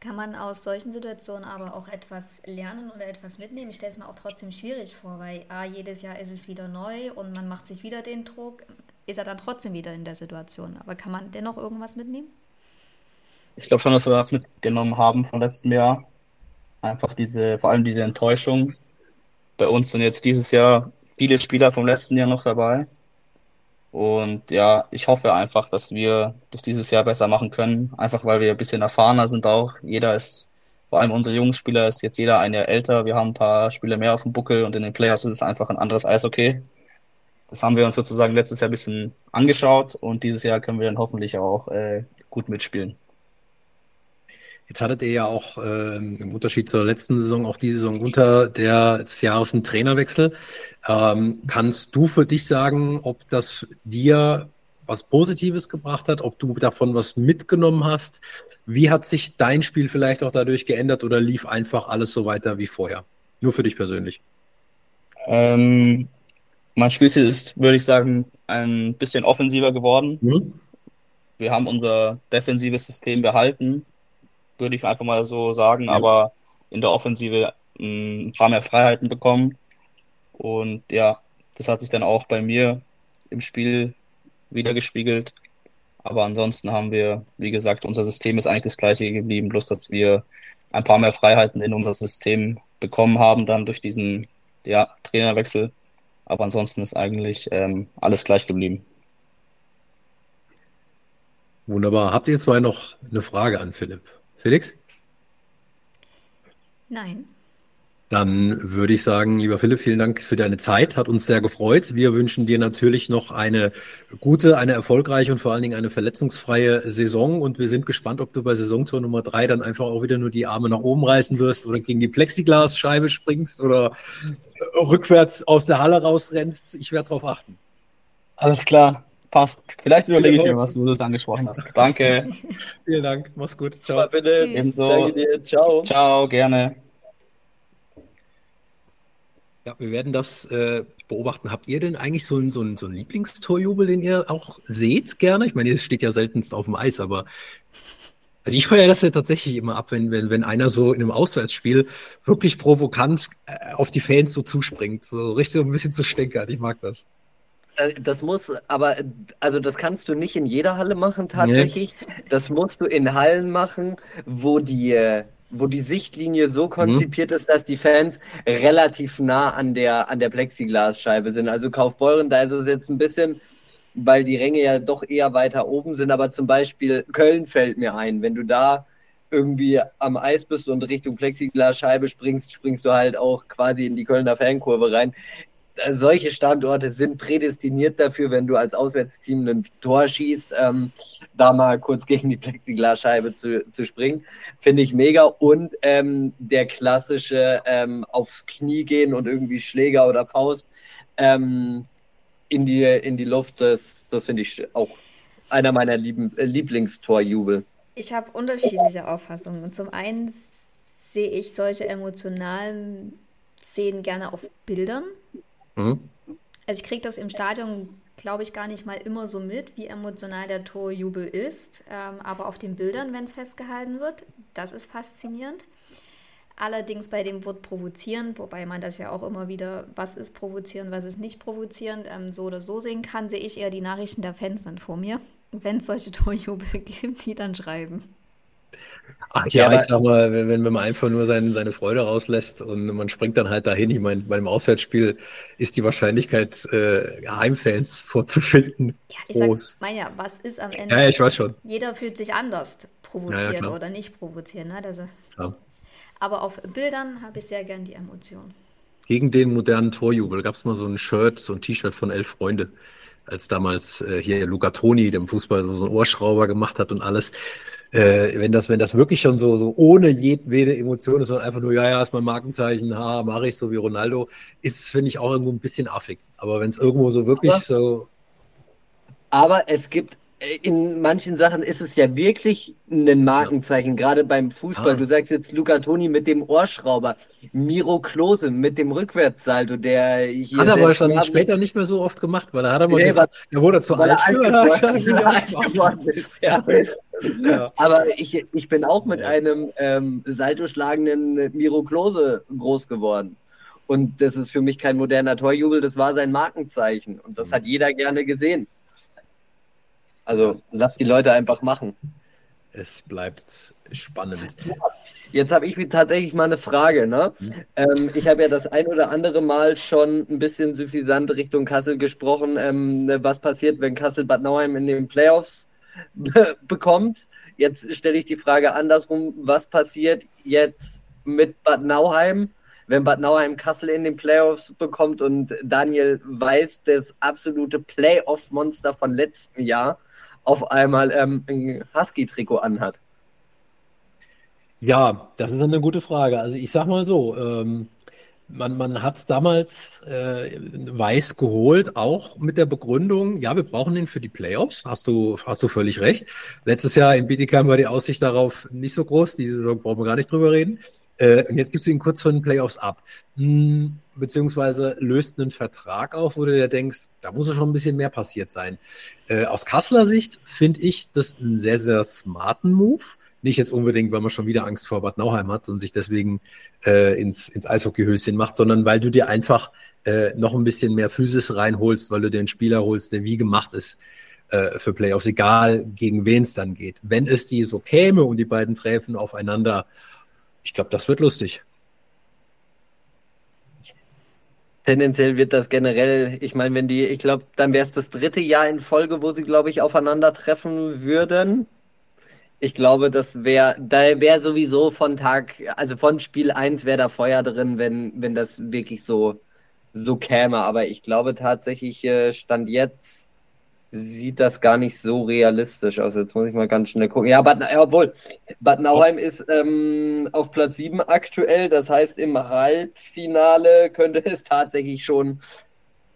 Kann man aus solchen Situationen aber auch etwas lernen oder etwas mitnehmen? Ich stelle es mir auch trotzdem schwierig vor, weil A, jedes Jahr ist es wieder neu und man macht sich wieder den Druck. Ist er dann trotzdem wieder in der Situation? Aber kann man dennoch irgendwas mitnehmen? Ich glaube schon, dass wir was mitgenommen haben vom letzten Jahr. Einfach diese, vor allem diese Enttäuschung. Bei uns sind jetzt dieses Jahr viele Spieler vom letzten Jahr noch dabei. Und ja, ich hoffe einfach, dass wir das dieses Jahr besser machen können. Einfach weil wir ein bisschen erfahrener sind auch. Jeder ist, vor allem unsere jungen Spieler, ist jetzt jeder ein Jahr älter. Wir haben ein paar Spiele mehr auf dem Buckel und in den Playoffs ist es einfach ein anderes Eishockey. Das haben wir uns sozusagen letztes Jahr ein bisschen angeschaut und dieses Jahr können wir dann hoffentlich auch äh, gut mitspielen. Jetzt hattet ihr ja auch äh, im Unterschied zur letzten Saison auch die Saison unter der, des Jahres einen Trainerwechsel. Ähm, kannst du für dich sagen, ob das dir was Positives gebracht hat, ob du davon was mitgenommen hast? Wie hat sich dein Spiel vielleicht auch dadurch geändert oder lief einfach alles so weiter wie vorher? Nur für dich persönlich. Ähm, mein Spiel ist, würde ich sagen, ein bisschen offensiver geworden. Mhm. Wir haben unser defensives System behalten, würde ich einfach mal so sagen, ja. aber in der Offensive ein paar mehr Freiheiten bekommen. Und ja, das hat sich dann auch bei mir im Spiel wiedergespiegelt. Aber ansonsten haben wir, wie gesagt, unser System ist eigentlich das gleiche geblieben, bloß dass wir ein paar mehr Freiheiten in unser System bekommen haben, dann durch diesen ja, Trainerwechsel. Aber ansonsten ist eigentlich ähm, alles gleich geblieben. Wunderbar. Habt ihr zwei noch eine Frage an Philipp? Felix? Nein. Dann würde ich sagen, lieber Philipp, vielen Dank für deine Zeit. Hat uns sehr gefreut. Wir wünschen dir natürlich noch eine gute, eine erfolgreiche und vor allen Dingen eine verletzungsfreie Saison. Und wir sind gespannt, ob du bei Saisontor Nummer drei dann einfach auch wieder nur die Arme nach oben reißen wirst oder gegen die Plexiglasscheibe springst oder rückwärts aus der Halle rausrennst. Ich werde darauf achten. Alles klar. Passt. Vielleicht überlege ich mir was, wo du es angesprochen hast. Danke. Vielen Dank. Mach's gut. Ciao. Bitte. Ebenso. Ciao. Ciao, gerne. Ja, wir werden das äh, beobachten. Habt ihr denn eigentlich so einen, so, einen, so einen Lieblingstorjubel, den ihr auch seht gerne? Ich meine, ihr steht ja seltenst auf dem Eis, aber also ich feiere das ja tatsächlich immer ab, wenn, wenn, wenn einer so in einem Auswärtsspiel wirklich provokant äh, auf die Fans so zuspringt. So richtig so ein bisschen zu stänkern. Ich mag das. Äh, das muss, aber, also das kannst du nicht in jeder Halle machen tatsächlich. Nee. Das musst du in Hallen machen, wo die, äh, wo die Sichtlinie so mhm. konzipiert mhm. ist, dass die Fans relativ nah an der, an der Plexiglasscheibe sind. Also Kaufbeuren, da ist es jetzt ein bisschen, weil die Ränge ja doch eher weiter oben sind, aber zum Beispiel Köln fällt mir ein. Wenn du da irgendwie am Eis bist und Richtung Plexiglasscheibe springst, springst du halt auch quasi in die Kölner Fankurve rein solche Standorte sind prädestiniert dafür, wenn du als Auswärtsteam ein Tor schießt, ähm, da mal kurz gegen die Plexiglasscheibe zu, zu springen. Finde ich mega. Und ähm, der klassische ähm, aufs Knie gehen und irgendwie Schläger oder Faust ähm, in, die, in die Luft, das, das finde ich auch einer meiner lieben, äh, Lieblingstorjubel. Ich habe unterschiedliche Auffassungen. zum einen sehe ich solche emotionalen Szenen gerne auf Bildern. Mhm. Also ich kriege das im Stadion, glaube ich, gar nicht mal immer so mit, wie emotional der Torjubel ist. Ähm, aber auf den Bildern, wenn es festgehalten wird, das ist faszinierend. Allerdings bei dem Wort provozieren, wobei man das ja auch immer wieder, was ist provozieren, was ist nicht provozieren, ähm, so oder so sehen kann, sehe ich eher die Nachrichten der Fans dann vor mir, wenn es solche Torjubel gibt, die dann schreiben. Ach ja, ja ich sag mal, wenn, wenn man einfach nur sein, seine Freude rauslässt und man springt dann halt dahin, ich meine, bei einem Auswärtsspiel ist die Wahrscheinlichkeit, äh, Heimfans vorzufinden, ja, ich groß. Sag, meine ja, was ist am Ende? Ja, ich weiß schon. Jeder fühlt sich anders provoziert ja, oder nicht provozieren. Ne? Das, aber auf Bildern habe ich sehr gern die Emotion. Gegen den modernen Torjubel gab es mal so ein Shirt, so ein T-Shirt von elf Freunde, als damals äh, hier Luca Toni, dem Fußball, so einen Ohrschrauber gemacht hat und alles äh, wenn das, wenn das wirklich schon so, so ohne jedwede Emotion ist, sondern einfach nur, ja, ja, ist mein Markenzeichen, ha, mache ich so wie Ronaldo, ist, finde ich, auch irgendwo ein bisschen affig. Aber wenn es irgendwo so wirklich aber, so. Aber es gibt in manchen Sachen ist es ja wirklich ein Markenzeichen, gerade beim Fußball. Ah. Du sagst jetzt Luca Toni mit dem Ohrschrauber, Miro Klose mit dem Rückwärtssalto, der hier. Hat er aber schon später nicht mehr so oft gemacht, weil er hat er mal nee, gesagt, er wurde zu alt für. ja. Aber ich, ich bin auch mit ja. einem ähm, Salto schlagenden Miro Klose groß geworden. Und das ist für mich kein moderner Torjubel, das war sein Markenzeichen. Und das mhm. hat jeder gerne gesehen. Also lass die Leute einfach machen. Es bleibt spannend. Jetzt habe ich tatsächlich mal eine Frage. Ne? Hm. Ähm, ich habe ja das ein oder andere Mal schon ein bisschen suffisant Richtung Kassel gesprochen. Ähm, was passiert, wenn Kassel Bad Nauheim in den Playoffs bekommt? Jetzt stelle ich die Frage andersrum. Was passiert jetzt mit Bad Nauheim, wenn Bad Nauheim Kassel in den Playoffs bekommt und Daniel Weiß, das absolute Playoff-Monster von letztem Jahr, auf einmal ähm, ein Husky-Trikot anhat? Ja, das ist eine gute Frage. Also ich sag mal so, ähm, man, man hat es damals äh, weiß geholt, auch mit der Begründung, ja, wir brauchen ihn für die Playoffs. Hast du, hast du völlig recht. Letztes Jahr in Bietigheim war die Aussicht darauf nicht so groß. Diese Saison brauchen wir gar nicht drüber reden. Äh, und jetzt gibst du ihn kurz vor den Playoffs ab. Hm, beziehungsweise löst einen Vertrag auf, wo du dir denkst, da muss ja schon ein bisschen mehr passiert sein. Äh, aus Kasseler Sicht finde ich das einen sehr, sehr smarten Move. Nicht jetzt unbedingt, weil man schon wieder Angst vor Bad Nauheim hat und sich deswegen äh, ins, ins Eishockeyhöschen macht, sondern weil du dir einfach äh, noch ein bisschen mehr Physis reinholst, weil du dir einen Spieler holst, der wie gemacht ist äh, für Playoffs, egal gegen wen es dann geht. Wenn es die so käme und die beiden treffen aufeinander, ich glaube, das wird lustig. Tendenziell wird das generell, ich meine, wenn die, ich glaube, dann wäre es das dritte Jahr in Folge, wo sie, glaube ich, aufeinandertreffen würden. Ich glaube, das wäre, da wäre sowieso von Tag, also von Spiel 1 wäre da Feuer drin, wenn, wenn das wirklich so, so käme. Aber ich glaube tatsächlich, äh, Stand jetzt sieht das gar nicht so realistisch aus. Jetzt muss ich mal ganz schnell gucken. Ja, Bad, obwohl, Bad Nauheim ist ähm, auf Platz 7 aktuell. Das heißt, im Halbfinale könnte es tatsächlich schon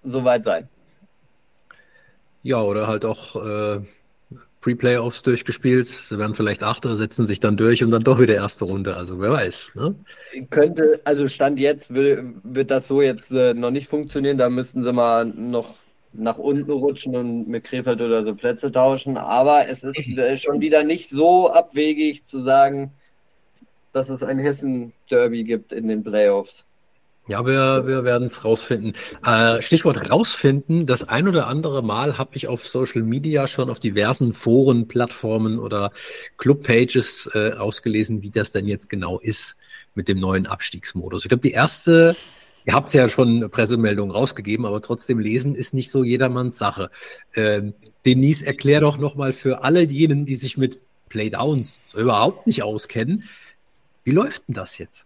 soweit sein. Ja, oder halt auch äh, Pre-Playoffs durchgespielt. Sie werden vielleicht Achter, setzen sich dann durch und dann doch wieder erste Runde. Also wer weiß. Ne? Könnte, also Stand jetzt will, wird das so jetzt äh, noch nicht funktionieren. Da müssten sie mal noch nach unten rutschen und mit Krefeld oder so Plätze tauschen. Aber es ist äh, schon wieder nicht so abwegig zu sagen, dass es ein Hessen-Derby gibt in den Playoffs. Ja, wir, wir werden es rausfinden. Äh, Stichwort rausfinden. Das ein oder andere Mal habe ich auf Social Media schon auf diversen Foren, Plattformen oder Clubpages äh, ausgelesen, wie das denn jetzt genau ist mit dem neuen Abstiegsmodus. Ich glaube, die erste Ihr habt ja schon Pressemeldungen rausgegeben, aber trotzdem lesen ist nicht so jedermanns Sache. Ähm, Denise, erklär doch nochmal für alle jenen, die sich mit Playdowns so überhaupt nicht auskennen, wie läuft denn das jetzt?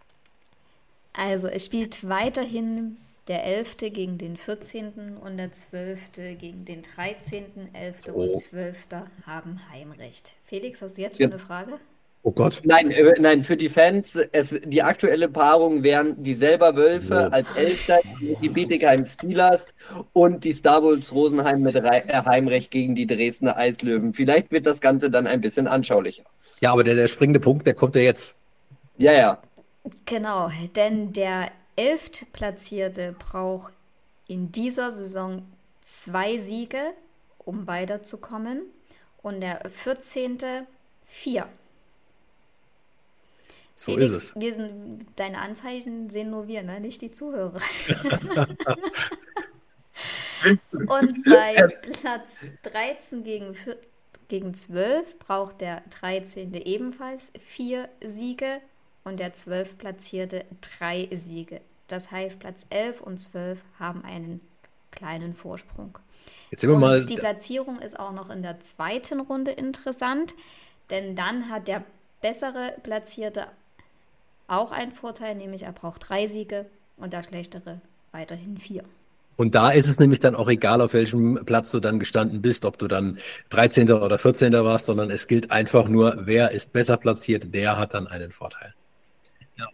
Also es spielt weiterhin der 11. gegen den 14. und der 12. gegen den 13. 11. Oh. und 12. haben Heimrecht. Felix, hast du jetzt schon ja. eine Frage? Oh Gott. Nein, äh, nein, für die Fans, es, die aktuelle Paarung wären die selber Wölfe oh. als Elfter, die Bietigheim Steelers und die Star Wars Rosenheim mit Re äh, Heimrecht gegen die Dresdner Eislöwen. Vielleicht wird das Ganze dann ein bisschen anschaulicher. Ja, aber der, der springende Punkt, der kommt ja jetzt. Ja, ja. Genau, denn der Elftplatzierte braucht in dieser Saison zwei Siege, um weiterzukommen. Und der 14. vier. So Felix, ist es. Wir sind, deine Anzeichen sehen nur wir, ne? nicht die Zuhörer. Und bei Platz 13 gegen, gegen 12 braucht der 13. ebenfalls vier Siege und der 12 platzierte drei Siege. Das heißt, Platz 11 und 12 haben einen kleinen Vorsprung. Jetzt sind wir mal die Platzierung ist auch noch in der zweiten Runde interessant, denn dann hat der bessere Platzierte auch einen Vorteil, nämlich er braucht drei Siege und der schlechtere weiterhin vier. Und da ist es nämlich dann auch egal, auf welchem Platz du dann gestanden bist, ob du dann 13. oder 14. warst, sondern es gilt einfach nur, wer ist besser platziert, der hat dann einen Vorteil. Ja.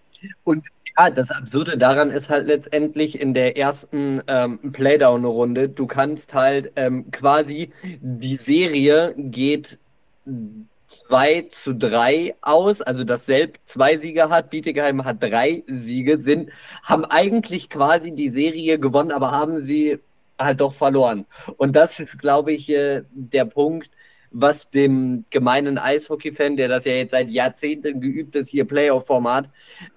Und ja, das Absurde daran ist halt letztendlich in der ersten ähm, Playdown-Runde, du kannst halt ähm, quasi, die Serie geht 2 zu 3 aus, also dass Selb zwei Siege hat, Bietigheim hat drei Siege, sind, haben eigentlich quasi die Serie gewonnen, aber haben sie halt doch verloren. Und das ist, glaube ich, äh, der Punkt, was dem gemeinen Eishockey-Fan, der das ja jetzt seit Jahrzehnten geübt ist, hier Playoff-Format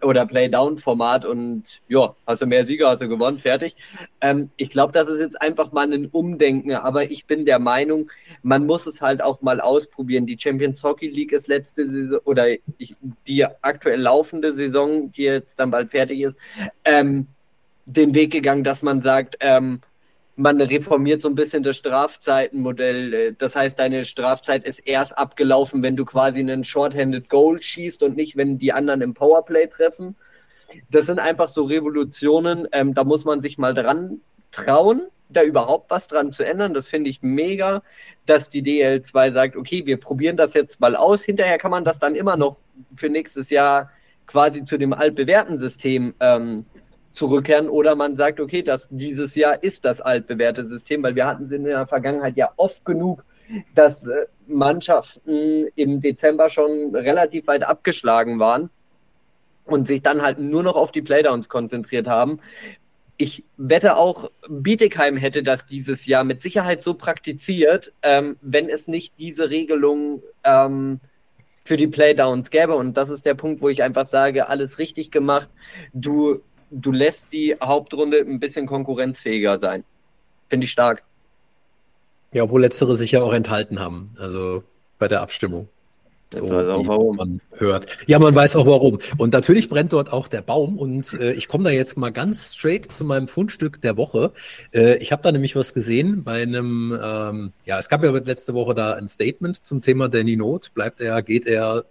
oder Playdown-Format und ja, hast du mehr Sieger, hast du gewonnen, fertig. Ähm, ich glaube, das ist jetzt einfach mal ein Umdenken, aber ich bin der Meinung, man muss es halt auch mal ausprobieren. Die Champions Hockey League ist letzte Saison oder ich, die aktuell laufende Saison, die jetzt dann bald fertig ist, ähm, den Weg gegangen, dass man sagt, ähm, man reformiert so ein bisschen das Strafzeitenmodell. Äh, das heißt, deine Strafzeit ist erst abgelaufen, wenn du quasi einen Shorthanded Goal schießt und nicht, wenn die anderen im Powerplay treffen. Das sind einfach so Revolutionen, ähm, da muss man sich mal dran trauen, da überhaupt was dran zu ändern. Das finde ich mega, dass die DL2 sagt, okay, wir probieren das jetzt mal aus. Hinterher kann man das dann immer noch für nächstes Jahr quasi zu dem altbewährten System ähm, zurückkehren oder man sagt, okay, das, dieses Jahr ist das altbewährte System, weil wir hatten es in der Vergangenheit ja oft genug, dass äh, Mannschaften im Dezember schon relativ weit abgeschlagen waren und sich dann halt nur noch auf die Playdowns konzentriert haben. Ich wette auch, Bietigheim hätte das dieses Jahr mit Sicherheit so praktiziert, ähm, wenn es nicht diese Regelung ähm, für die Playdowns gäbe. Und das ist der Punkt, wo ich einfach sage, alles richtig gemacht. Du du lässt die Hauptrunde ein bisschen konkurrenzfähiger sein. Finde ich stark. Ja, obwohl letztere sich ja auch enthalten haben, also bei der Abstimmung. Das so, weiß auch warum. Man hört. Ja, man weiß auch warum. Und natürlich brennt dort auch der Baum. Und äh, ich komme da jetzt mal ganz straight zu meinem Fundstück der Woche. Äh, ich habe da nämlich was gesehen bei einem, ähm, ja, es gab ja letzte Woche da ein Statement zum Thema Danny Not. Bleibt er, geht er,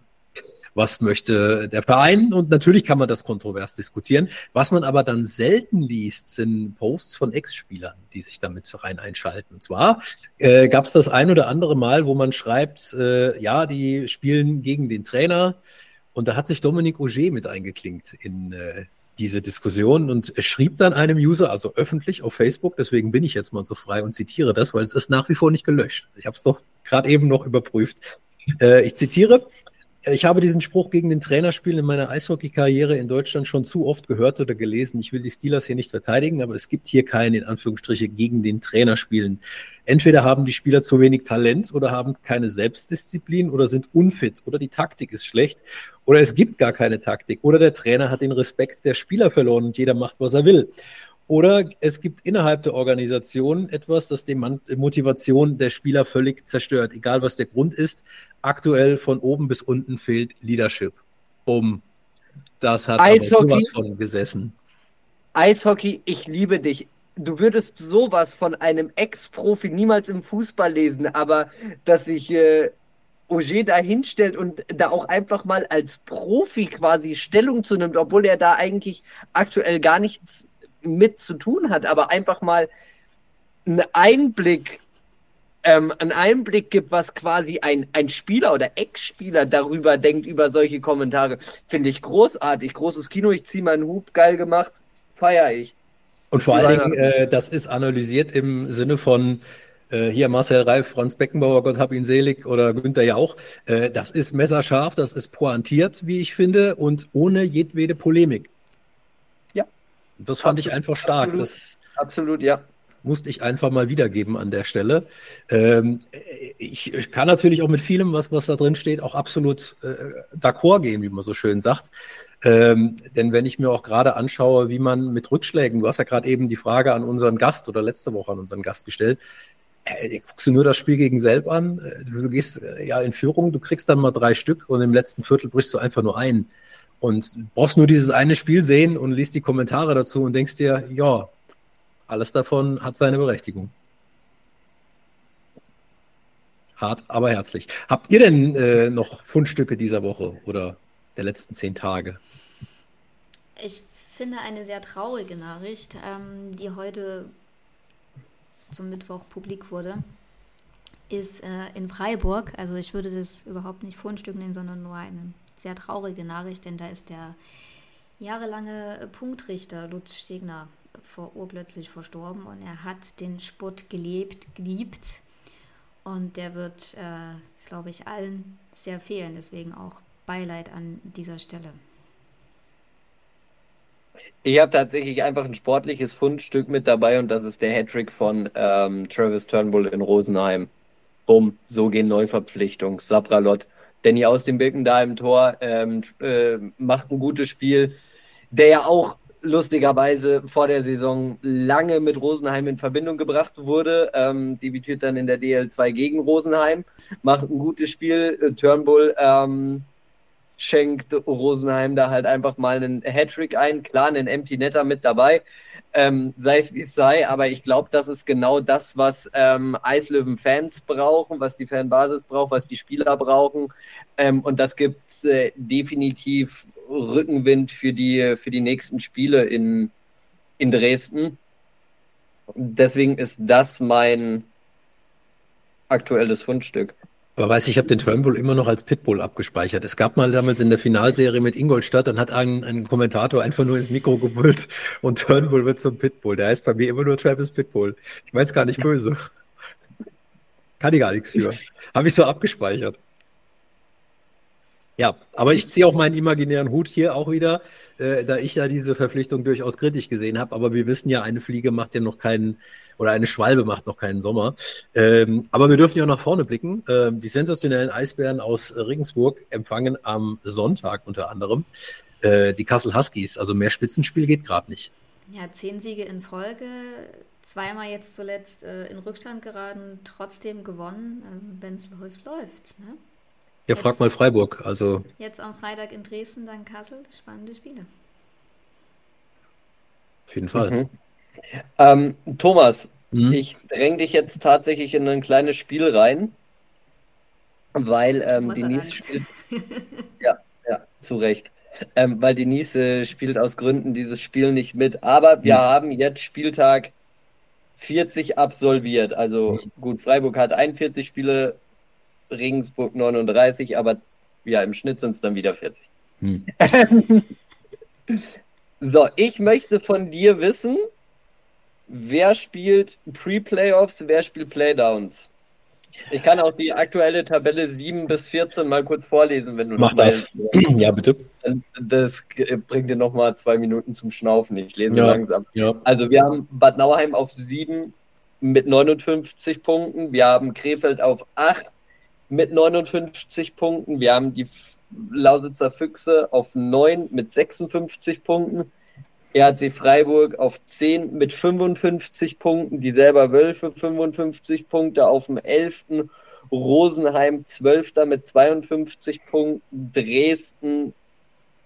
was möchte der Verein und natürlich kann man das kontrovers diskutieren. Was man aber dann selten liest, sind Posts von Ex-Spielern, die sich damit rein einschalten. Und zwar äh, gab es das ein oder andere Mal, wo man schreibt, äh, ja, die spielen gegen den Trainer und da hat sich Dominik Auger mit eingeklinkt in äh, diese Diskussion und schrieb dann einem User, also öffentlich auf Facebook, deswegen bin ich jetzt mal so frei und zitiere das, weil es ist nach wie vor nicht gelöscht. Ich habe es doch gerade eben noch überprüft. Äh, ich zitiere, ich habe diesen Spruch gegen den Trainerspiel in meiner Eishockey-Karriere in Deutschland schon zu oft gehört oder gelesen. Ich will die Steelers hier nicht verteidigen, aber es gibt hier keinen, in Anführungsstriche, gegen den Trainer spielen. Entweder haben die Spieler zu wenig Talent oder haben keine Selbstdisziplin oder sind unfit oder die Taktik ist schlecht oder es gibt gar keine Taktik oder der Trainer hat den Respekt der Spieler verloren und jeder macht, was er will. Oder es gibt innerhalb der Organisation etwas, das die Motivation der Spieler völlig zerstört, egal was der Grund ist. Aktuell von oben bis unten fehlt Leadership. Um. Das hat Eishockey, sowas von gesessen. Eishockey, ich liebe dich. Du würdest sowas von einem Ex-Profi niemals im Fußball lesen, aber dass sich äh, Auger da hinstellt und da auch einfach mal als Profi quasi Stellung zu nimmt, obwohl er da eigentlich aktuell gar nichts mit zu tun hat, aber einfach mal einen Einblick, ähm, einen Einblick gibt, was quasi ein, ein Spieler oder Ex-Spieler darüber denkt, über solche Kommentare, finde ich großartig. Großes Kino, ich ziehe meinen Hub, geil gemacht, feiere ich. Und vor allen Dingen, äh, das ist analysiert im Sinne von, äh, hier Marcel Reif, Franz Beckenbauer, Gott hab ihn selig oder Günther Jauch. Äh, das ist messerscharf, das ist pointiert, wie ich finde, und ohne jedwede Polemik. Das fand absolut, ich einfach stark. Absolut, das absolut, ja. Musste ich einfach mal wiedergeben an der Stelle. Ähm, ich, ich, kann natürlich auch mit vielem, was, was da drin steht, auch absolut äh, d'accord gehen, wie man so schön sagt. Ähm, denn wenn ich mir auch gerade anschaue, wie man mit Rückschlägen, du hast ja gerade eben die Frage an unseren Gast oder letzte Woche an unseren Gast gestellt, äh, guckst du nur das Spiel gegen Selb an, äh, du gehst äh, ja in Führung, du kriegst dann mal drei Stück und im letzten Viertel brichst du einfach nur ein. Und brauchst nur dieses eine Spiel sehen und liest die Kommentare dazu und denkst dir, ja, alles davon hat seine Berechtigung. Hart, aber herzlich. Habt ihr denn äh, noch Fundstücke dieser Woche oder der letzten zehn Tage? Ich finde eine sehr traurige Nachricht, ähm, die heute zum Mittwoch publik wurde, ist äh, in Freiburg. Also ich würde das überhaupt nicht Fundstück nennen, sondern nur eine sehr traurige Nachricht, denn da ist der jahrelange Punktrichter Lutz Stegner vor urplötzlich verstorben und er hat den Sport gelebt, geliebt und der wird, äh, glaube ich, allen sehr fehlen. Deswegen auch Beileid an dieser Stelle. Ich habe tatsächlich einfach ein sportliches Fundstück mit dabei und das ist der Hattrick von ähm, Travis Turnbull in Rosenheim. Bumm, so gehen Neuverpflichtungen. Sabralot, Danny aus dem Birken da im Tor, ähm, äh, macht ein gutes Spiel, der ja auch lustigerweise vor der Saison lange mit Rosenheim in Verbindung gebracht wurde. Ähm, debütiert dann in der DL2 gegen Rosenheim, macht ein gutes Spiel. Äh, Turnbull ähm, schenkt Rosenheim da halt einfach mal einen Hattrick ein. Klar, einen Empty Netter mit dabei. Ähm, sei es wie es sei, aber ich glaube, das ist genau das, was ähm, Eislöwen-Fans brauchen, was die Fanbasis braucht, was die Spieler brauchen. Ähm, und das gibt äh, definitiv Rückenwind für die, für die nächsten Spiele in, in Dresden. Deswegen ist das mein aktuelles Fundstück. Aber weiß ich, ich habe den Turnbull immer noch als Pitbull abgespeichert. Es gab mal damals in der Finalserie mit Ingolstadt, dann hat ein, ein Kommentator einfach nur ins Mikro gebrüllt und Turnbull wird zum Pitbull. Der heißt bei mir immer nur Travis Pitbull. Ich meine es gar nicht böse. Kann ich gar nichts für. Habe ich so abgespeichert. Ja, aber ich ziehe auch meinen imaginären Hut hier auch wieder, äh, da ich ja diese Verpflichtung durchaus kritisch gesehen habe. Aber wir wissen ja, eine Fliege macht ja noch keinen, oder eine Schwalbe macht noch keinen Sommer. Ähm, aber wir dürfen ja nach vorne blicken. Ähm, die sensationellen Eisbären aus Regensburg empfangen am Sonntag unter anderem äh, die Kassel Huskies. Also mehr Spitzenspiel geht gerade nicht. Ja, zehn Siege in Folge, zweimal jetzt zuletzt äh, in Rückstand geraten, trotzdem gewonnen. Ähm, Wenn es läuft, läuft's. Ne? Ja, jetzt, frag mal Freiburg. Also jetzt am Freitag in Dresden, dann Kassel. Spannende Spiele. Auf jeden Fall. Mhm. Ähm, Thomas, mhm. ich dränge dich jetzt tatsächlich in ein kleines Spiel rein, weil ähm, Denise spielt. ja, ja, zu Recht. Ähm, weil Denise äh, spielt aus Gründen dieses Spiel nicht mit. Aber wir mhm. haben jetzt Spieltag 40 absolviert. Also mhm. gut, Freiburg hat 41 Spiele Regensburg 39, aber ja, im Schnitt sind es dann wieder 40. Hm. so, ich möchte von dir wissen, wer spielt Pre-Playoffs, wer spielt Playdowns? Ich kann auch die aktuelle Tabelle 7 bis 14 mal kurz vorlesen, wenn du Mach das. ja, bitte. Das bringt dir nochmal zwei Minuten zum Schnaufen. Ich lese ja, langsam. Ja. Also wir haben Bad Nauheim auf 7 mit 59 Punkten. Wir haben Krefeld auf 8 mit 59 Punkten. Wir haben die Lausitzer Füchse auf 9 mit 56 Punkten. RC Freiburg auf 10 mit 55 Punkten. Die selber Wölfe 55 Punkte auf dem 11. Rosenheim 12. mit 52 Punkten. Dresden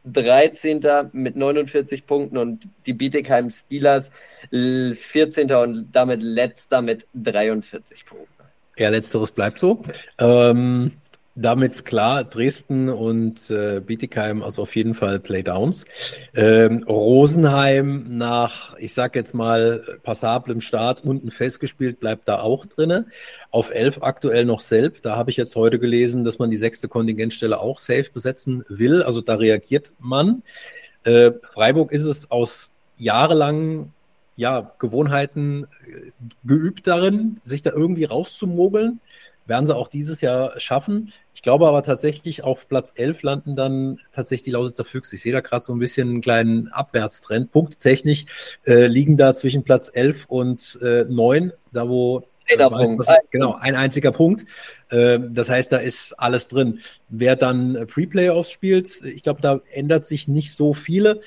13. mit 49 Punkten und die Bietigheim Steelers 14. und damit letzter mit 43 Punkten. Ja, letzteres bleibt so. Ähm, damit klar, Dresden und äh, Bietigheim, also auf jeden Fall Playdowns. Ähm, Rosenheim nach, ich sag jetzt mal, passablem Start, unten festgespielt, bleibt da auch drinne. Auf elf aktuell noch Selb. Da habe ich jetzt heute gelesen, dass man die sechste Kontingentstelle auch safe besetzen will. Also da reagiert man. Äh, Freiburg ist es aus jahrelangen ja, Gewohnheiten äh, geübt darin, sich da irgendwie rauszumogeln. Werden sie auch dieses Jahr schaffen. Ich glaube aber tatsächlich auf Platz 11 landen dann tatsächlich die Lausitzer Füchse. Ich sehe da gerade so ein bisschen einen kleinen Abwärtstrend. Punkttechnisch äh, liegen da zwischen Platz 11 und äh, 9, da wo äh, weiß, was, genau, ein einziger Punkt. Äh, das heißt, da ist alles drin. Wer dann Pre-Playoffs spielt, ich glaube, da ändert sich nicht so viele.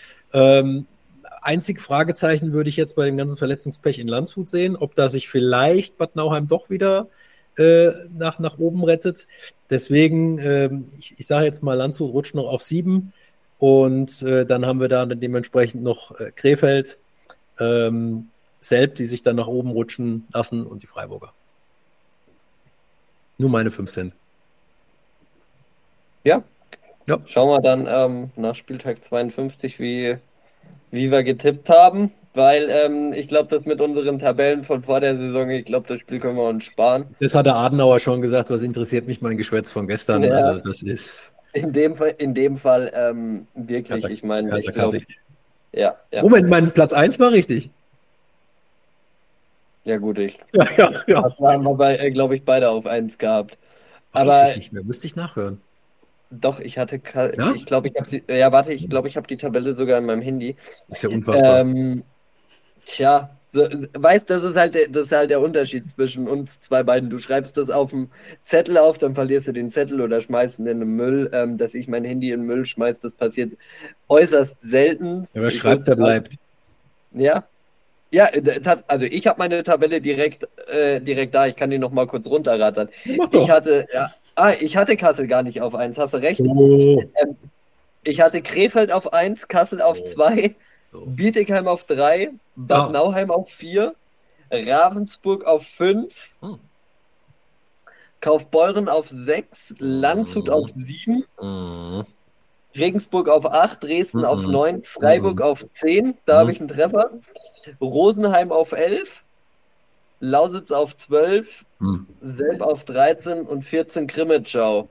Einzig Fragezeichen würde ich jetzt bei dem ganzen Verletzungspech in Landshut sehen, ob da sich vielleicht Bad Nauheim doch wieder äh, nach, nach oben rettet. Deswegen, äh, ich, ich sage jetzt mal, Landshut rutscht noch auf sieben und äh, dann haben wir da dementsprechend noch äh, Krefeld, ähm, Selb, die sich dann nach oben rutschen lassen und die Freiburger. Nur meine fünf Cent. Ja. ja. Schauen wir dann ähm, nach Spieltag 52, wie, wie wir getippt haben. Weil ähm, ich glaube, das mit unseren Tabellen von vor der Saison, ich glaube, das Spiel können wir uns sparen. Das hat der Adenauer schon gesagt, was interessiert mich mein Geschwätz von gestern. Ja. Also das ist. In dem Fall, in dem Fall ähm, wirklich, ich meine, ich glaub, ja, ja. Moment, mein Platz 1 war richtig. Ja, gut, ich. Ja, ja, ja. Das haben wir, äh, glaube ich, beide auf 1 gehabt. Aber. Weiß ich nicht mehr, müsste ich nachhören. Doch, ich hatte, ja? ich glaube, ich habe sie, ja, warte, ich glaube, ich habe die Tabelle sogar in meinem Handy. ist ja unfassbar. Ähm, tja, so, weißt, das ist halt, der, das ist halt der Unterschied zwischen uns zwei beiden. Du schreibst das auf dem Zettel auf, dann verlierst du den Zettel oder schmeißt ihn in den Müll. Ähm, dass ich mein Handy in den Müll schmeiß, das passiert äußerst selten. Ja, wer schreibt, der bleibt. Ja, ja, also ich habe meine Tabelle direkt, äh, direkt da. Ich kann die noch mal kurz runterrattern. Ich hatte, ja, ah, ich hatte Kassel gar nicht auf 1, hast du recht. Oh. Ähm, ich hatte Krefeld auf 1, Kassel auf 2, oh. Bietigheim auf 3, Bad oh. Nauheim auf 4, Ravensburg auf 5, hm. Kaufbeuren auf 6, Landshut hm. auf 7, hm. Regensburg auf 8, Dresden mhm. auf 9, Freiburg mhm. auf 10, da mhm. habe ich einen Treffer. Rosenheim auf 11, Lausitz auf 12, mhm. Selb auf 13 und 14 Krimitschau.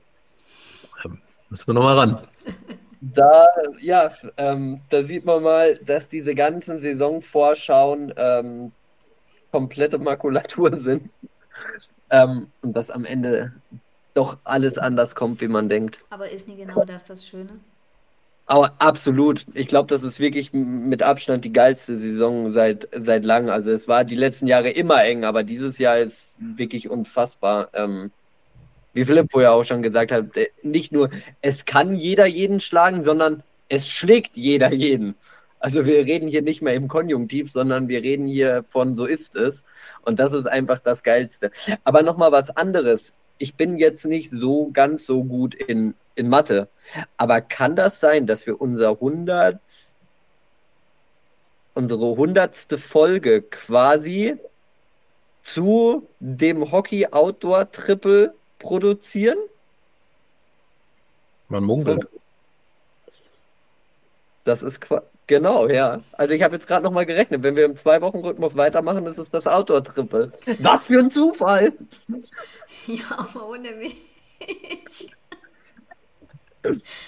Müssen wir nochmal ran. Da, ja, ähm, da sieht man mal, dass diese ganzen Saisonvorschauen ähm, komplette Makulatur sind. Ähm, und dass am Ende doch alles anders kommt, wie man denkt. Aber ist nie genau das das Schöne? Aber absolut. Ich glaube, das ist wirklich mit Abstand die geilste Saison seit, seit langem. Also es war die letzten Jahre immer eng, aber dieses Jahr ist wirklich unfassbar. Ähm, wie Philipp vorher auch schon gesagt hat, äh, nicht nur, es kann jeder jeden schlagen, sondern es schlägt jeder jeden. Also wir reden hier nicht mehr im Konjunktiv, sondern wir reden hier von so ist es. Und das ist einfach das Geilste. Aber nochmal was anderes. Ich bin jetzt nicht so ganz so gut in in Mathe. Aber kann das sein, dass wir unser 100, unsere hundertste Folge quasi zu dem Hockey Outdoor Triple produzieren? Man munkelt. Das ist genau, ja. Also ich habe jetzt gerade noch mal gerechnet, wenn wir im zwei Wochen Rhythmus weitermachen, ist es das Outdoor Triple. Was für ein Zufall! Ja, aber ohne mich.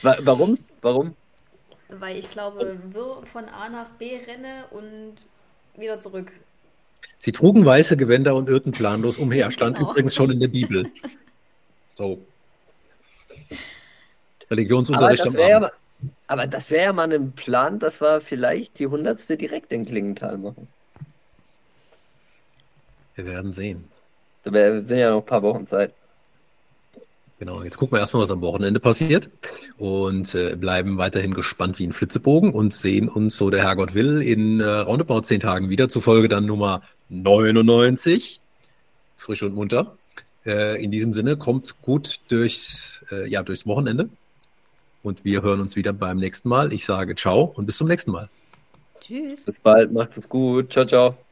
Warum? Warum? Weil ich glaube, wir von A nach B renne und wieder zurück. Sie trugen weiße Gewänder und irrten planlos umher, stand genau. übrigens schon in der Bibel. So. Religionsunterricht am Abend. Aber das wäre ja mal ein Plan, dass wir vielleicht die hundertste direkt in Klingenthal machen. Wir werden sehen. Wir sind ja noch ein paar Wochen Zeit. Genau, jetzt gucken wir erstmal, was am Wochenende passiert und äh, bleiben weiterhin gespannt wie ein Flitzebogen und sehen uns, so der Herrgott will, in äh, roundabout zehn Tagen wieder, zufolge dann Nummer 99. Frisch und munter. Äh, in diesem Sinne, kommt gut durchs, äh, ja, durchs Wochenende und wir hören uns wieder beim nächsten Mal. Ich sage ciao und bis zum nächsten Mal. Tschüss. Bis bald, macht es gut. Ciao, ciao.